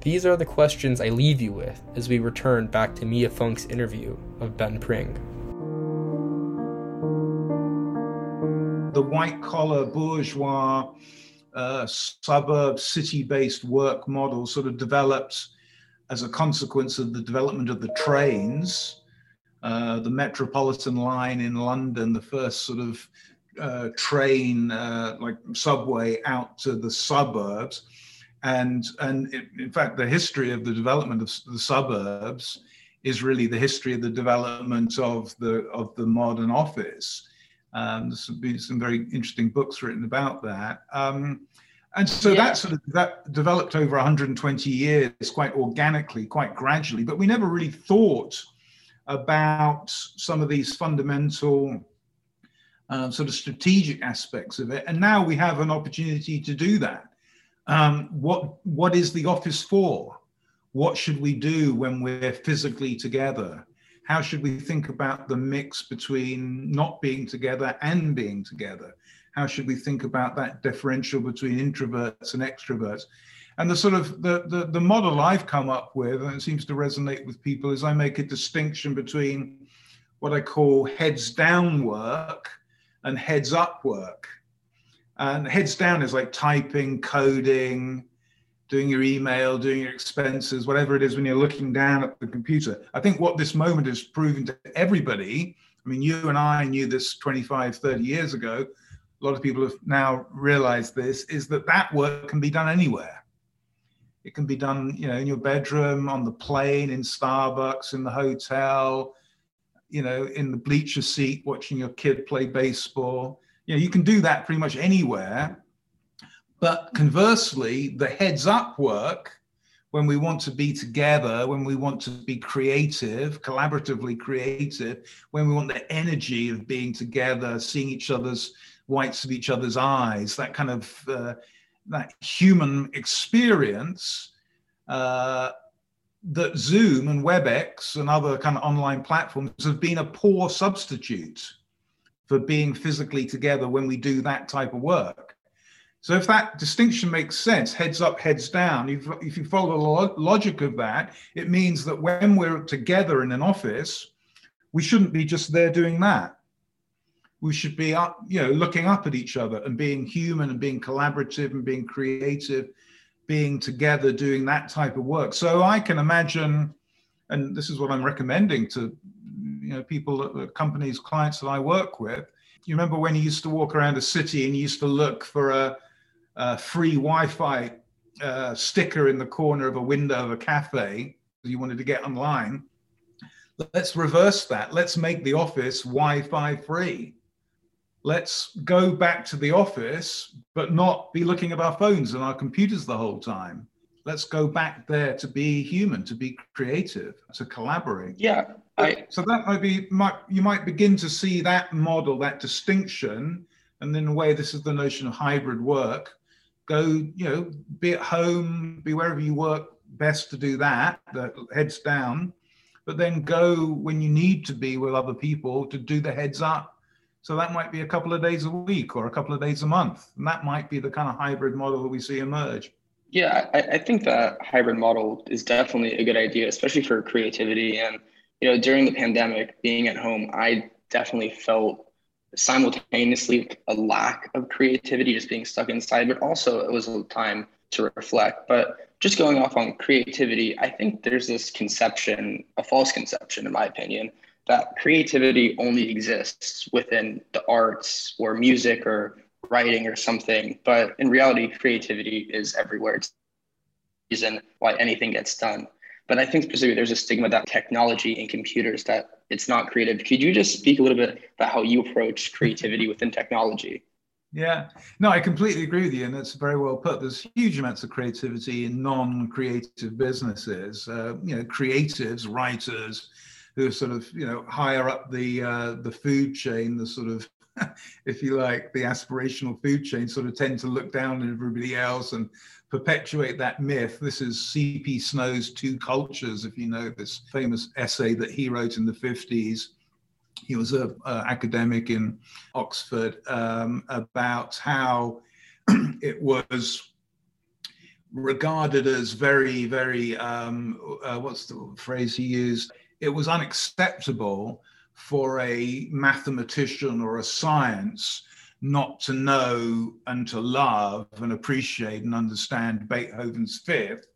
S1: These are the questions I leave you with as we return back to Mia Funk's interview of Ben Pring.
S3: The white collar bourgeois uh, suburb city based work model sort of developed as a consequence of the development of the trains uh, the Metropolitan line in London, the first sort of uh, train, uh, like subway, out to the suburbs. And, and in fact, the history of the development of the suburbs is really the history of the development of the, of the modern office. Um, there's been some very interesting books written about that. Um, and so yeah. that sort of that developed over 120 years, quite organically, quite gradually. But we never really thought about some of these fundamental uh, sort of strategic aspects of it. And now we have an opportunity to do that. Um, what what is the office for? What should we do when we're physically together? How should we think about the mix between not being together and being together? How should we think about that differential between introverts and extroverts? And the sort of the, the, the model I've come up with, and it seems to resonate with people, is I make a distinction between what I call heads down work and heads up work. And heads down is like typing, coding, doing your email, doing your expenses, whatever it is when you're looking down at the computer. I think what this moment is proven to everybody, I mean, you and I knew this 25, 30 years ago. A lot of people have now realized this is that that work can be done anywhere. It can be done, you know, in your bedroom, on the plane, in Starbucks, in the hotel, you know, in the bleacher seat watching your kid play baseball. You know, you can do that pretty much anywhere. But conversely, the heads up work, when we want to be together, when we want to be creative, collaboratively creative, when we want the energy of being together, seeing each other's whites of each other's eyes, that kind of uh, that human experience uh, that Zoom and WebEx and other kind of online platforms have been a poor substitute for being physically together when we do that type of work. So if that distinction makes sense, heads up, heads down, if, if you follow the logic of that, it means that when we're together in an office, we shouldn't be just there doing that we should be up, you know, looking up at each other and being human and being collaborative and being creative, being together, doing that type of work. So I can imagine, and this is what I'm recommending to, you know, people, companies, clients that I work with. You remember when you used to walk around a city and you used to look for a, a free Wi-Fi uh, sticker in the corner of a window of a cafe you wanted to get online let's reverse that. Let's make the office Wi Fi free. Let's go back to the office, but not be looking at our phones and our computers the whole time. Let's go back there to be human, to be creative, to collaborate.
S4: Yeah. I,
S3: so that might be might you might begin to see that model, that distinction, and in a way, this is the notion of hybrid work. Go, you know, be at home, be wherever you work best to do that, the heads down, but then go when you need to be with other people to do the heads up. So that might be a couple of days a week or a couple of days a month. And that might be the kind of hybrid model that we see emerge.
S4: Yeah, I, I think that hybrid model is definitely a good idea, especially for creativity. And, you know, during the pandemic, being at home, I definitely felt simultaneously a lack of creativity just being stuck inside, but also it was a time to reflect. But just going off on creativity, I think there's this conception, a false conception, in my opinion, that creativity only exists within the arts or music or writing or something. But in reality, creativity is everywhere. It's the reason why anything gets done. But I think specifically there's a stigma that technology and computers that it's not creative. Could you just speak a little bit about how you approach creativity within technology?
S3: Yeah, no, I completely agree with you, and that's very well put. There's huge amounts of creativity in non-creative businesses. Uh, you know, creatives, writers, who are sort of you know higher up the uh, the food chain, the sort of, if you like, the aspirational food chain, sort of tend to look down on everybody else and perpetuate that myth. This is C.P. Snow's Two Cultures, if you know this famous essay that he wrote in the 50s he was a, academic in Oxford um, about how it was regarded as very, very um, uh, what's the phrase he used? It was unacceptable for a mathematician or a science not to know and to love and appreciate and understand Beethoven's fifth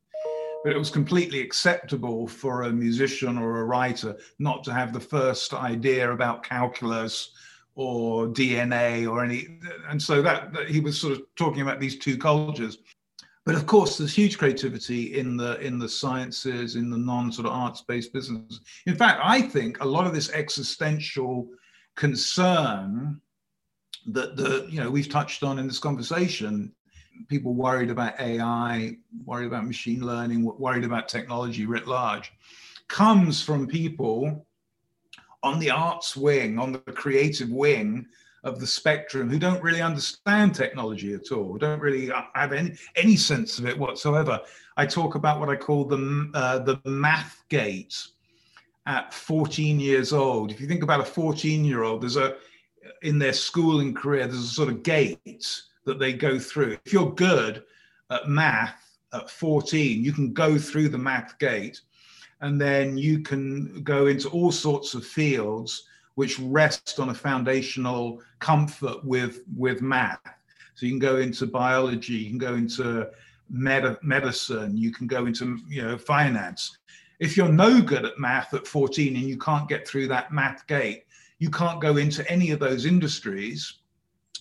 S3: but it was completely acceptable for a musician or a writer not to have the first idea about calculus or DNA or any, and so that, that, he was sort of talking about these two cultures. But of course, there's huge creativity in the in the sciences, in the non sort of arts-based businesses. In fact, I think a lot of this existential concern that the you know we've touched on in this conversation people worried about AI, worried about machine learning, worried about technology writ large, comes from people on the arts wing, on the creative wing of the spectrum who don't really understand technology at all, don't really have any, any sense of it whatsoever. I talk about what I call the, uh, the math gate at 14 years old. If you think about a 14 year old, there's a, in their schooling career, there's a sort of gate that they go through. If you're good at math at 14, you can go through the math gate and then you can go into all sorts of fields which rest on a foundational comfort with, with math. So you can go into biology, you can go into med- medicine, you can go into you know finance. If you're no good at math at 14 and you can't get through that math gate, you can't go into any of those industries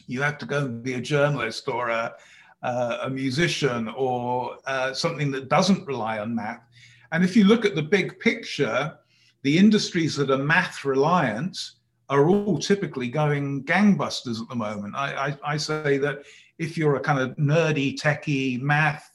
S3: you have to go and be a journalist or a, uh, a musician or uh, something that doesn't rely on math. And if you look at the big picture, the industries that are math reliant are all typically going gangbusters at the moment. I, I, I say that if you're a kind of nerdy, techie, math,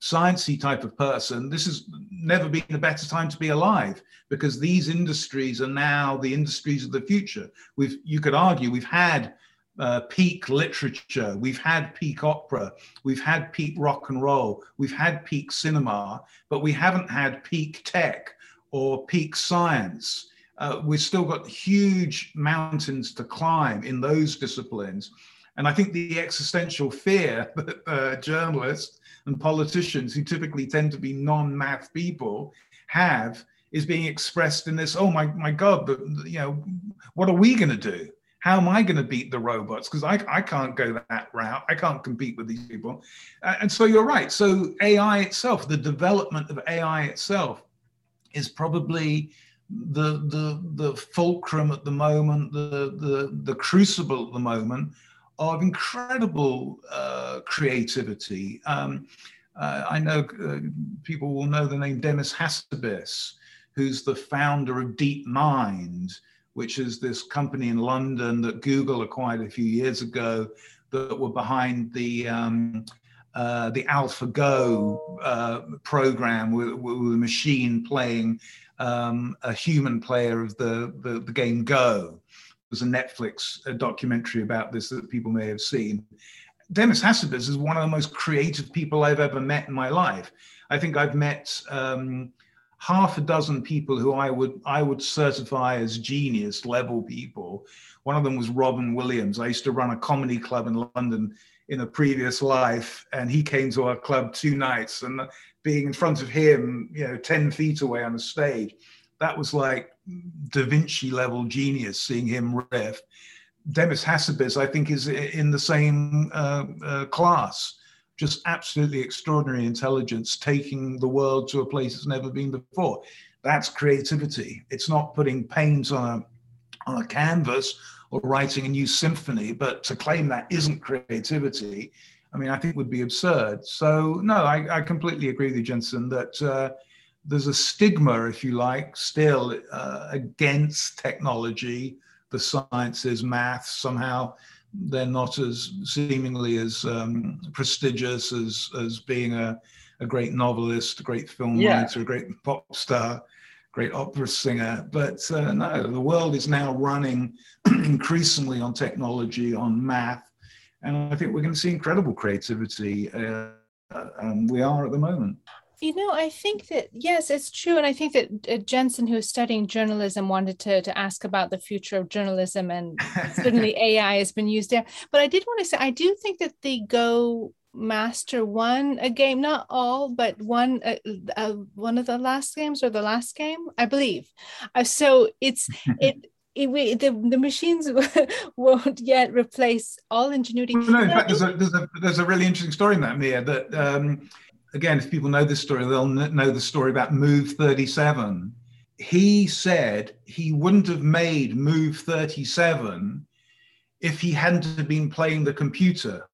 S3: sciencey type of person, this has never been a better time to be alive because these industries are now the industries of the future. We've, you could argue, we've had uh, peak literature, we've had peak opera, we've had peak rock and roll, we've had peak cinema, but we haven't had peak tech or peak science. Uh, we've still got huge mountains to climb in those disciplines. And I think the existential fear that uh, journalists and politicians, who typically tend to be non math people, have is being expressed in this oh my, my God, but, you know, what are we going to do? how am I going to beat the robots? Because I, I can't go that route. I can't compete with these people. Uh, and so you're right. So AI itself, the development of AI itself, is probably the the the fulcrum at the moment, the the the crucible at the moment of incredible uh, creativity. Um, uh, I know uh, people will know the name Demis Hassabis, who's the founder of DeepMind, which is this company in London that Google acquired a few years ago that were behind the um, uh, the AlphaGo uh, program with, with, a machine playing um, a human player of the, the, the game Go. There's a Netflix a documentary about this that people may have seen. Demis Hassabis is one of the most creative people I've ever met in my life. I think I've met um, half a dozen people who I would I would certify as genius level people. One of them was Robin Williams. I used to run a comedy club in London in a previous life, and he came to our club two nights, and being in front of him, you know, ten feet away on the stage, that was like Da Vinci level genius. Seeing him riff. Demis Hassabis, I think, is in the same uh, uh, class. Just absolutely extraordinary intelligence, taking the world to a place it's never been before. That's creativity. It's not putting paint on a on a canvas or writing a new symphony, but to claim that isn't creativity, I mean, I think would be absurd. So no, I, I completely agree with you, Jensen, that uh, there's a stigma, if you like, still uh, against technology, the sciences, math. Somehow, they're not as seemingly as um, prestigious as as being a, a great novelist, a great film yeah. writer, a great pop star great opera singer. But uh, no, the world is now running increasingly on technology, on math, and I think we're going to see incredible creativity. Uh, and we are at the moment.
S2: You know, I think that yes, it's true, and I think that uh, Jensen, who's studying journalism, wanted to to ask about the future of journalism, and certainly AI has been used there. But I did want to say, I do think that the Go master won a game not all but one uh, uh, one of the last games or the last game i believe uh, so it's it it, the, the machines won't yet replace all ingenuity.
S3: Well, no, in fact, there's a, there's, a, there's a really interesting story in that, Mia, that, um, again, if people know this story, they'll know the story about Move 37. He said he wouldn't have made Move 37 if he hadn't been playing the computer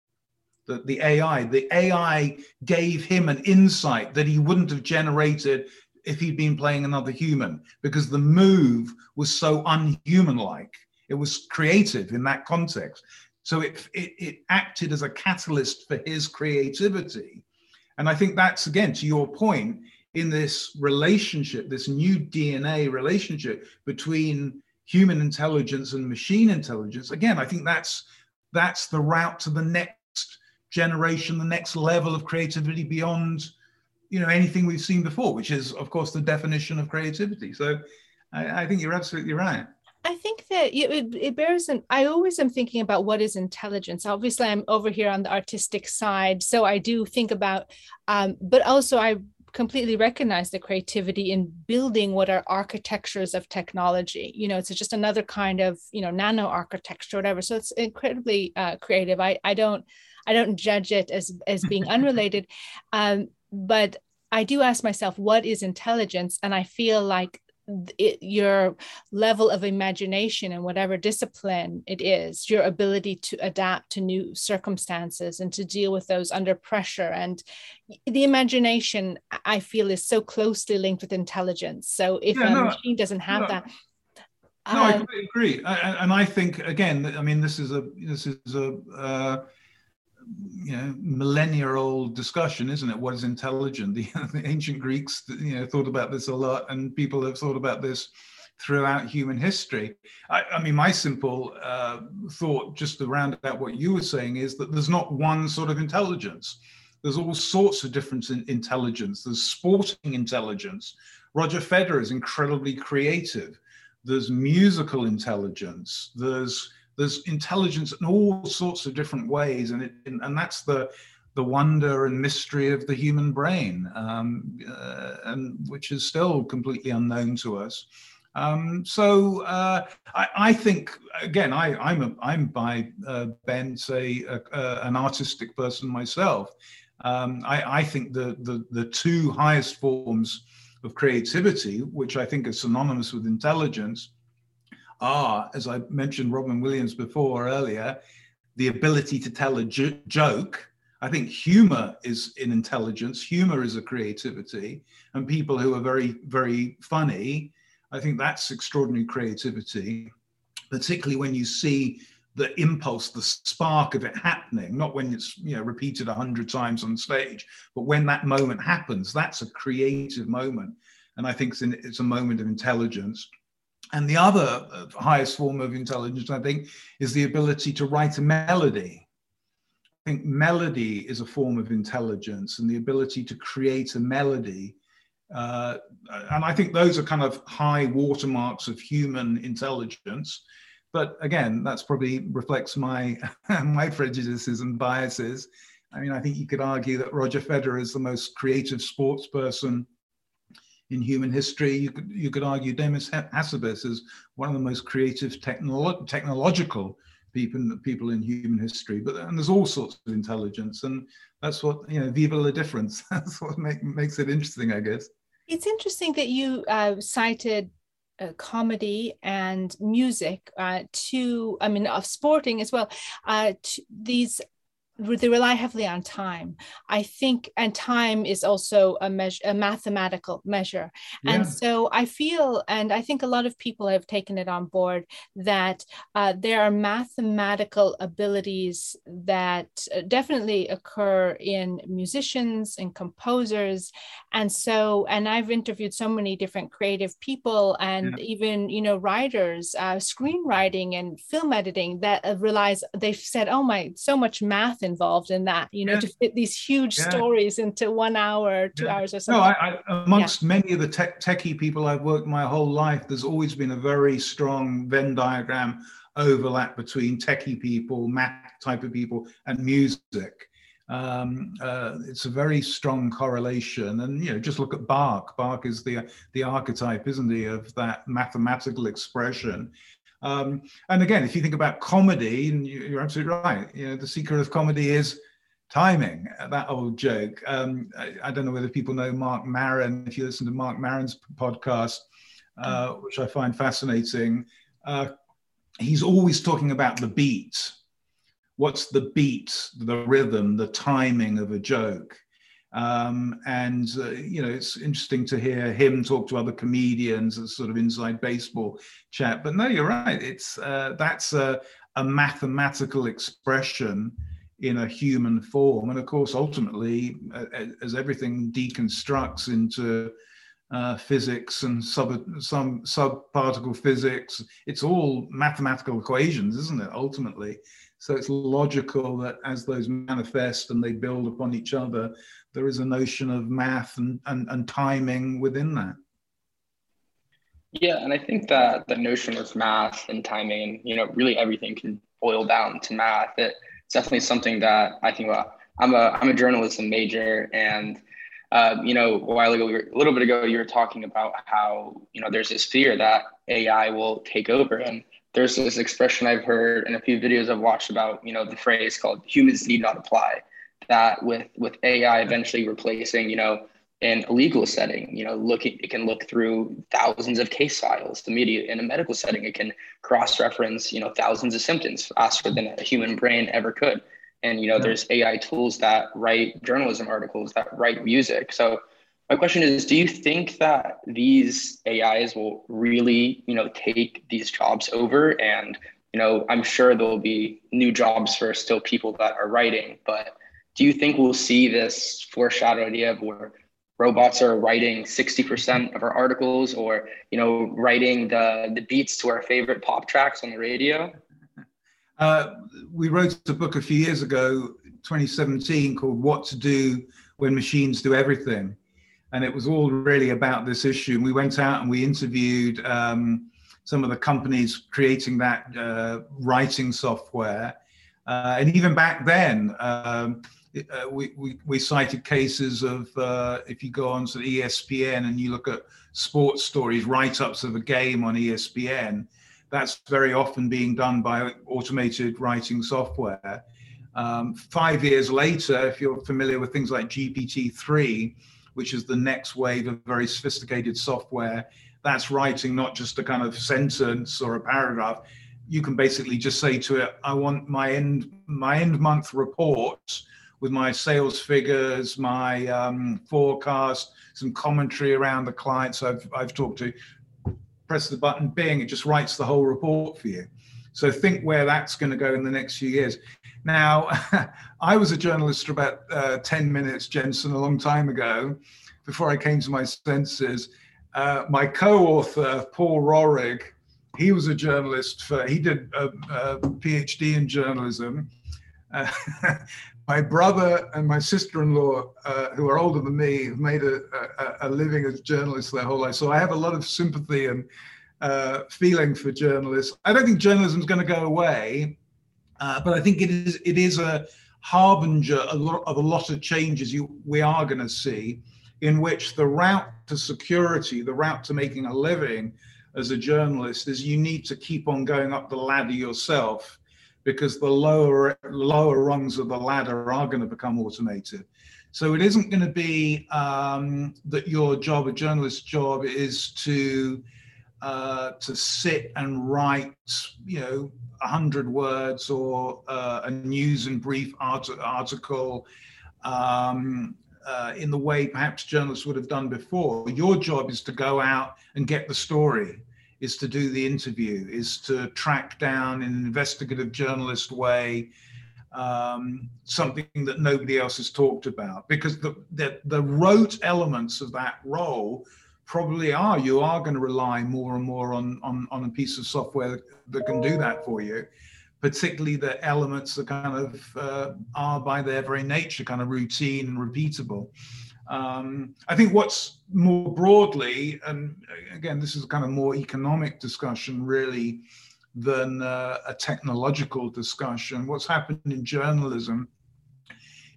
S3: the, the AI. The AI gave him an insight that he wouldn't have generated if he'd been playing another human because the move was so unhuman like. It was creative in that context. So it, it, it acted as a catalyst for his creativity. And I think that's, again, to your point, in this relationship, this new DNA relationship between human intelligence and machine intelligence. Again, I think that's that's the route to the next generation, the next level of creativity beyond, you know, anything we've seen before, which is, of course, the definition of creativity. So I, I think you're absolutely right.
S2: I think that it, it bears an, I always am thinking about what is intelligence. Obviously, I'm over here on the artistic side. So I do think about, um, but also I completely recognize the creativity in building what are architectures of technology you know it's just another kind of you know nano architecture whatever so it's incredibly uh, creative i i don't I don't judge it as as being unrelated, um, but I do ask myself, what is intelligence? And I feel like it, your level of imagination and whatever discipline it is, your ability to adapt to new circumstances and to deal with those under pressure. And the imagination, I feel, is so closely linked with intelligence. So if yeah, a no, machine doesn't have no. that,
S3: no, I um, completely agree, and I think again, I mean, this is a this is a uh, you know millennia old discussion isn't it? What is intelligent? The, the, ancient greeks you know thought about this a lot and people have thought about this throughout human history. I, I mean my simple uh, thought just to round out what you were saying is that there's not one sort of intelligence. There's all sorts of different in, intelligence. There's sporting intelligence. Roger federer is incredibly creative. There's musical intelligence. There's there's intelligence in all sorts of different ways, and it, and that's the the wonder and mystery of the human brain, um, uh, and which is still completely unknown to us. Um, so uh, I, I, think again, I, I'm a, I'm by uh, bent a, a, an artistic person myself. Um, I, I, think the, the the two highest forms of creativity, which I think are synonymous with intelligence, are, as I mentioned Robin Williams before earlier, the ability to tell a jo- joke. I think humor is in intelligence, humor is a creativity, and people who are very, very funny, I think that's extraordinary creativity, particularly when you see the impulse, the spark of it happening, not when it's you know repeated a hundred times on stage, but when that moment happens, that's a creative moment, and I think it's, it's a moment of intelligence. And the other uh, highest form of intelligence, I think, is the ability to write a melody. I think melody is a form of intelligence, and the ability to create a melody. Uh, and I think those are kind of high watermarks of human intelligence but again, that's probably reflects my my prejudices and biases. I mean, I think you could argue that Roger Federer is the most creative sports person in human history. You could you could argue Demis Hassabis is one of the most creative technolo- technological people people in human history. But and there's all sorts of intelligence, and that's what you know. Viva la difference. that's what make, makes it interesting, I guess.
S2: It's interesting that you uh, cited uh, comedy and music uh, to i mean of sporting as well uh, these they rely heavily on time i think and time is also a measure a mathematical measure yeah. and so i feel and i think a lot of people have taken it on board that uh, there are mathematical abilities that uh, definitely occur in musicians and composers and so and i've interviewed so many different creative people and yeah. even you know writers uh, screenwriting and film editing that uh, relies they've said oh my so much math involved in that, you know, yeah. to fit these huge yeah. stories into one hour, two yeah. hours or something.
S3: No, I, I, amongst many of the tech, techie people I've worked my whole life, there's always been a very strong Venn diagram overlap between techie people, math type of people, and music. Um, uh, it's a very strong correlation, and you know, just look at Bach. Bach is the the archetype, isn't he, of that mathematical expression. Um, and again, if you think about comedy, and you're absolutely right, you know, the secret of comedy is timing. That old joke. Um, I, I, don't know whether people know Mark Maron. If you listen to Mark Maron's podcast, uh, which I find fascinating, uh, he's always talking about the beat. What's the beat, the rhythm, the timing of a joke? Um, and uh, you know, it's interesting to hear him talk to other comedians as sort of inside baseball chat. But no, you're right. It's uh, that's a, a, mathematical expression in a human form, and of course, ultimately, as everything deconstructs into uh, physics and sub some subparticle physics, it's all mathematical equations, isn't it? Ultimately. So it's logical that as those manifest and they build upon each other, there is a notion of math and, and, and timing within that.
S4: Yeah, and I think that the notion of math and timing, you know, really everything can boil down to math. It's definitely something that I think about. I'm a I'm a journalism major, and uh, you know, a while ago, a little bit ago, you were talking about how you know there's this fear that AI will take over, and there's this expression I've heard in a few videos I've watched about you know the phrase called "humans need not apply." That with with AI eventually replacing, you know, in a legal setting, you know, looking it can look through thousands of case files. The media in a medical setting, it can cross-reference, you know, thousands of symptoms faster than a human brain ever could. And you know, there's AI tools that write journalism articles, that write music. So my question is, do you think that these AIs will really, you know, take these jobs over? And you know, I'm sure there will be new jobs for still people that are writing, but do you think we'll see this foreshadowed idea of where robots are writing 60% of our articles or you know writing the the beats to our favorite pop tracks on the radio?
S3: Uh, we wrote a book a few years ago 2017 called what to do when machines do everything. And it was all really about this issue. And we went out and we interviewed um, some of the companies creating that uh, writing software. Uh, and even back then um, uh, we, we, we, cited cases of uh, if you go on to ESPN and you look at sports stories, write ups of a game on ESPN, that's very often being done by automated writing software. Um, five years later, if you're familiar with things like GPT-3, which is the next wave of very sophisticated software, that's writing not just a kind of sentence or a paragraph. You can basically just say to it, "I want my end my end month reports with my sales figures, my um, forecast, some commentary around the clients I've, I've talked to. Press the button, bing, it just writes the whole report for you. So think where that's going to go in the next few years. Now, I was a journalist for about uh, 10 minutes, Jensen, a long time ago, before I came to my senses. Uh, my co-author, Paul Roehrig, he was a journalist for, he did a, a PhD in journalism. Uh, my brother and my sister-in-law, uh, who are older than me, have made a, a, a, living as journalists their whole life. So I have a lot of sympathy and uh, feeling for journalists. I don't think journalism is going to go away, uh, but I think it is it is a harbinger of a lot of changes you we are going to see, in which the route to security, the route to making a living as a journalist, is you need to keep on going up the ladder yourself, because the lower lower rungs of the ladder are going to become automated. So it isn't going to be um, that your job, a journalist's job, is to uh, to sit and write, you know, a hundred words or uh, a news and brief art- article um, uh, in the way perhaps journalists would have done before. Your job is to go out and get the story, is to do the interview, is to track down in an investigative journalist way um, something that nobody else has talked about. Because the, the, the rote elements of that role probably are. You are going to rely more and more on, on, on a piece of software that can do that for you, particularly the elements that kind of uh, are by their very nature kind of routine and repeatable. Um, I think what's more broadly, and again, this is kind of more economic discussion really than uh, a technological discussion. What's happened in journalism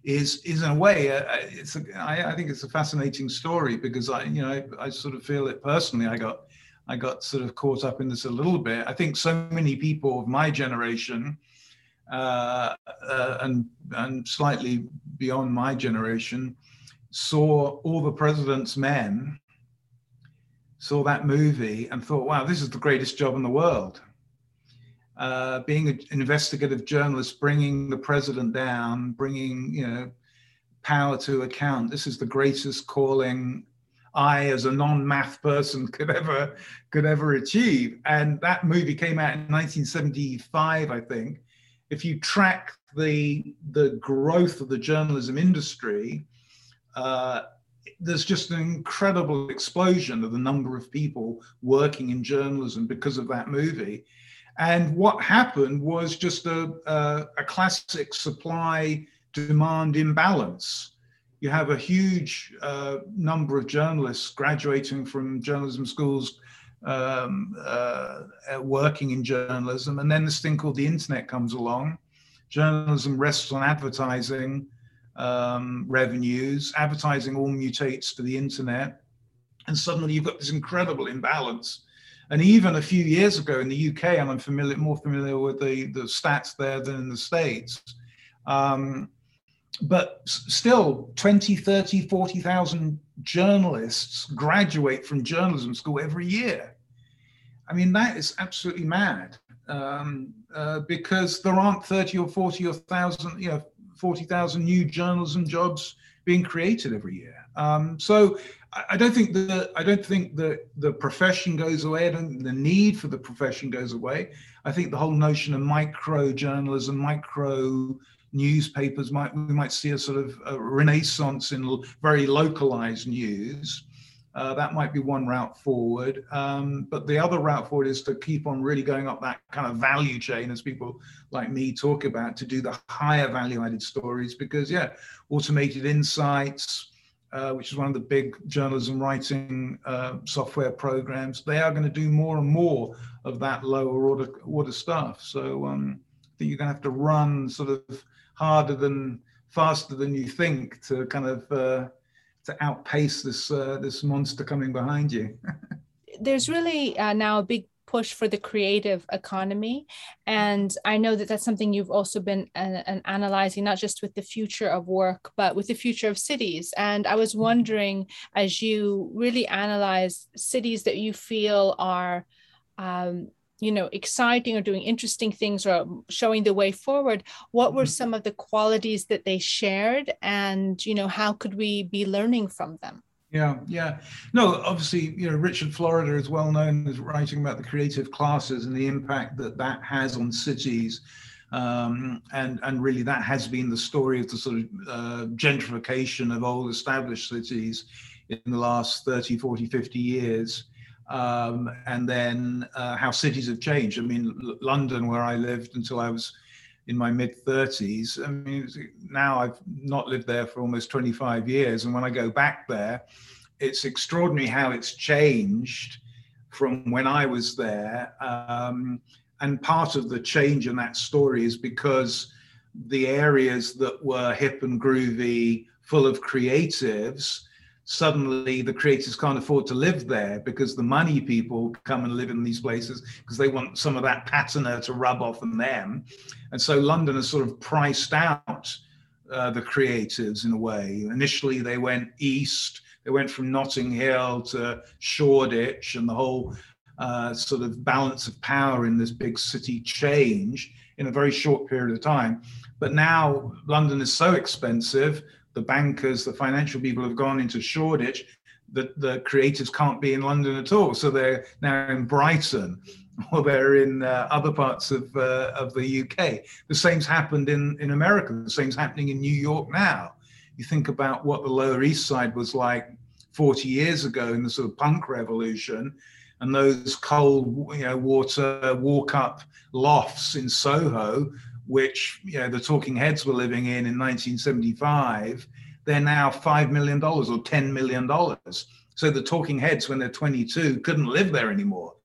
S3: is is in a way uh, it's a, I, I think it's a fascinating story because I you know I, I, sort of feel it personally. I got I got sort of caught up in this a little bit. I think so many people of my generation uh, uh, and and slightly beyond my generation saw all the president's men saw that movie and thought wow this is the greatest job in the world uh, being an investigative journalist, bringing the president down, bringing you know power to account. This is the greatest calling I, as a non-math person, could ever could ever achieve. And that movie came out in 1975, I think. If you track the the growth of the journalism industry, uh, there's just an incredible explosion of the number of people working in journalism because of that movie. And what happened was just a, a, a classic supply demand imbalance. You have a huge uh, number of journalists graduating from journalism schools, um, uh, working in journalism, and then this thing called the internet comes along. Journalism rests on advertising um, revenues. Advertising all mutates to the internet, and suddenly you've got this incredible imbalance and even a few years ago in the UK, and I'm familiar, more familiar with the, the stats there than in the States, um, but still 20, 30, 40,000 journalists graduate from journalism school every year. I mean, that is absolutely mad um, uh, because there aren't 30 or 40 or 1,000, you know, 40,000 new journalism jobs being created every year. Um, so I don't think the I don't think that the profession goes away. I don't think the need for the profession goes away. I think the whole notion of micro journalism, micro newspapers might we might see a sort of a renaissance in very localized news. Uh, that might be one route forward. Um, but the other route forward is to keep on really going up that kind of value chain, as people like me talk about, to do the higher value added stories. Because, yeah, automated insights, uh, which is one of the big journalism writing uh, software programs, they are going to do more and more of that lower order, order stuff. So um, I think you're going to have to run sort of harder than faster than you think to kind of uh, to outpace this uh, this monster coming behind you.
S2: There's really uh, now a big push for the creative economy. And I know that that's something you've also been uh, analyzing, not just with the future of work, but with the future of cities. And I was wondering, as you really analyze cities that you feel are um, you know exciting or doing interesting things or showing the way forward what were mm-hmm. some of the qualities that they shared and you know how could we be learning from them
S3: yeah, yeah. No, obviously, you know, Richard Florida is well known as writing about the creative classes and the impact that that has on cities. Um, and, and really, that has been the story of the sort of uh, gentrification of old established cities in the last 30, 40, 50 years um, and then uh, how cities have changed. I mean, London, where I lived until I was in my mid 30s, I mean, now I've not lived there for almost 25 years. And when I go back there, it's extraordinary how it's changed from when I was there. Um, and part of the change in that story is because the areas that were hip and groovy, full of creatives, suddenly the creators can't afford to live there because the money people come and live in these places because they want some of that patina to rub off on them. And so London has sort of priced out uh, the creatives in a way. Initially, they went east, they went from Notting Hill to Shoreditch, and the whole uh, sort of balance of power in this big city changed in a very short period of time. But now London is so expensive the bankers, the financial people have gone into Shoreditch, the, the creatives can't be in London at all. So they're now in Brighton or they're in uh, other parts of, uh, of the UK. The same's happened in, in America. The same's happening in New York now. You think about what the Lower East Side was like 40 years ago in the sort of punk revolution and those cold you know, water walk up lofts in Soho which you know the Talking Heads were living in in 1975, they're now five million dollars or ten million dollars. So the Talking Heads, when they're 22, couldn't live there anymore,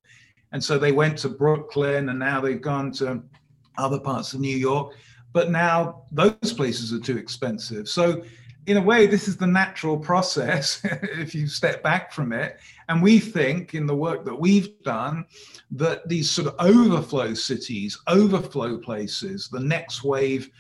S3: and so they went to Brooklyn, and now they've gone to other parts of New York. But now those places are too expensive. So in a way, this is the natural process if you step back from it. And we think in the work that we've done that these sort of overflow cities, overflow places, the next wave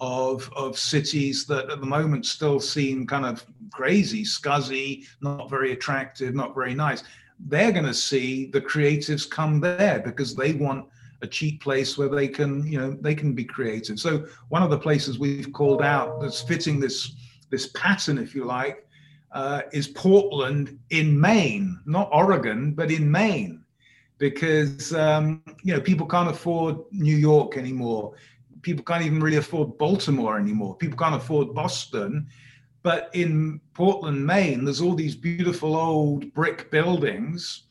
S3: of, of cities that at the moment still seem kind of crazy, scuzzy, not very attractive, not very nice, they're going to see the creatives come there because they want a cheap place where they can, you know, they can be creative. So one of the places we've called out that's fitting this this pattern, if you like, uh, is Portland in Maine, not Oregon, but in Maine, because um, you know people can't afford New York anymore. People can't even really afford Baltimore anymore. People can't afford Boston. But in Portland, Maine, there's all these beautiful old brick buildings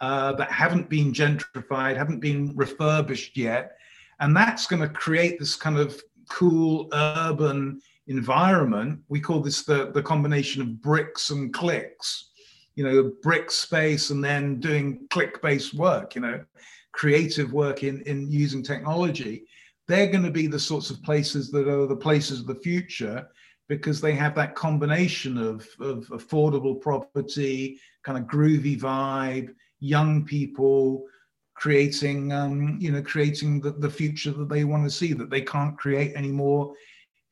S3: uh, that haven't been gentrified, haven't been refurbished yet. And that's going to create this kind of cool urban environment, we call this the, the combination of bricks and clicks, you know, brick space and then doing click based work, you know, creative work in, in using technology. They're going to be the sorts of places that are the places of the future because they have that combination of, of affordable property, kind of groovy vibe, young people creating, um, you know, creating the, the future that they want to see that they can't create anymore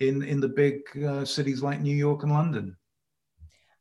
S3: in in the big uh, cities like New York and London.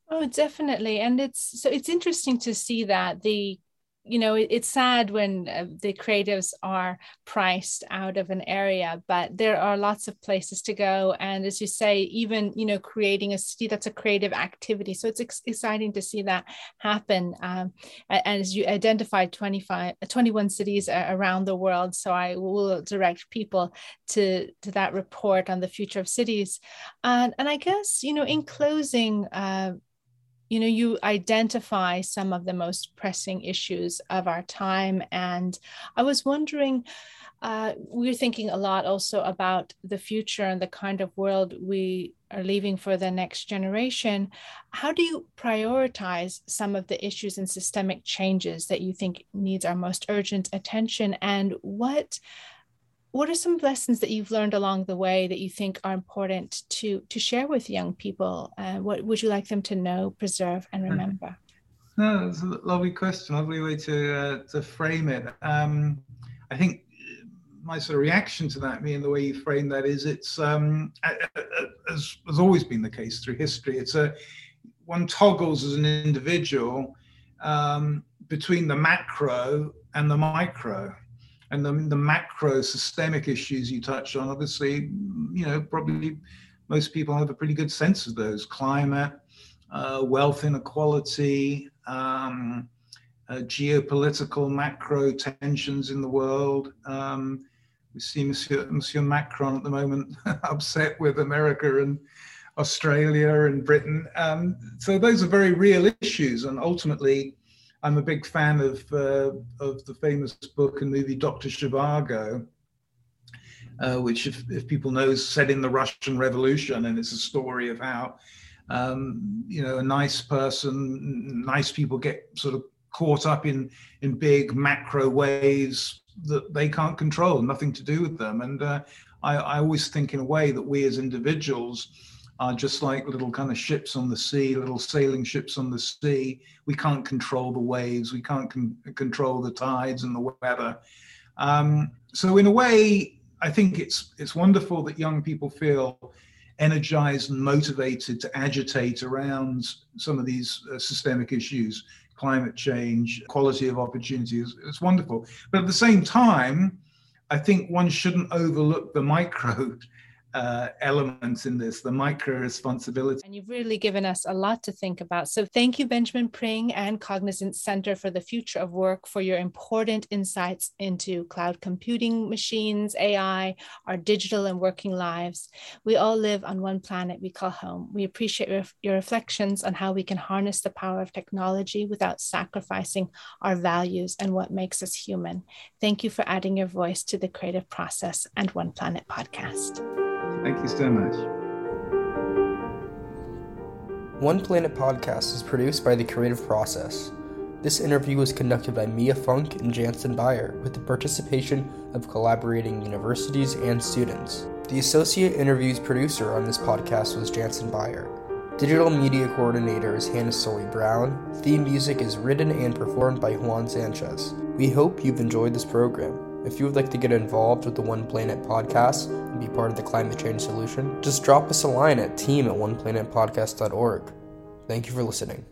S2: Oh, definitely, and it's so it's interesting to see that the you know it's sad when uh, the creatives are priced out of an area but there are lots of places to go. And as you say even you know creating a city that's a creative activity. So it's ex- exciting to see that happen. Um, as you identified 25 21 cities around the world so i will direct people to to that report on the future of cities. And and i guess you know in closing uh, you know you identify some of the most pressing issues of our time and i was wondering uh, we're thinking a lot also about the future and the kind of world we are leaving for the next generation. How do you prioritize some of the issues and systemic changes that you think needs our most urgent attention? And what what are some lessons that you've learned along the way that you think are important to to share with young people? Uh, what would you like them to know, preserve, and hmm. remember?
S3: No, that's a lovely question, lovely way to uh, to frame it. Um, I think my sort of reaction to that, me and the way you frame that, is it's um, as has always been the case through history. It's a one toggles as an individual um, between the macro and the micro and the, macro systemic issues you touched on, obviously, you know, probably most people have a pretty good sense of those climate, uh, wealth inequality, um, uh, geopolitical macro tensions in the world. Um, we see Monsieur, Monsieur Macron at the moment upset with America and Australia and Britain. Um, so those are very real issues, and ultimately, I'm a big fan of uh, of the famous book and movie Doctor Zhivago, uh, which, if, if people know, is set in the Russian Revolution, and it's a story of how um, you know a nice person, nice people get sort of caught up in in big macro waves that they can't control, nothing to do with them. And uh, I, I always think in a way that we as individuals are just like little kind of ships on the sea, little sailing ships on the sea. We can't control the waves, we can't con- control the tides and the weather. Um, so in a way, I think it's it's wonderful that young people feel energized and motivated to agitate around some of these uh, systemic issues, climate change, quality of opportunities. It's wonderful, but at the same time, I think one shouldn't overlook the micro uh, elements in this, the micro responsibility.
S2: And you've really given us a lot to think about. So thank you, Benjamin Pring and Cognizant Center for the Future of Work for your important insights into cloud computing, machines, AI, our digital and working lives. We all live on one planet we call home. We appreciate your, your reflections on how we can harness the power of technology without sacrificing our values and what makes us human. Thank you for adding your voice to the creative process and One Planet podcast.
S3: Thank you so much.
S1: One Planet podcast is produced by The Creative Process. This interview was conducted by Mia Funk and Jansen Beyer with the participation of collaborating universities and students. The associate interviews producer on this podcast was Jansen Beyer. Digital media coordinator is Hannah Solly Brown. Theme music is written and performed by Juan Sanchez. We hope you've enjoyed this program. If you would like to get involved with the One Planet podcast and be part of the climate change solution, just drop us a line at team at oneplanetpodcast.org. Thank you for listening.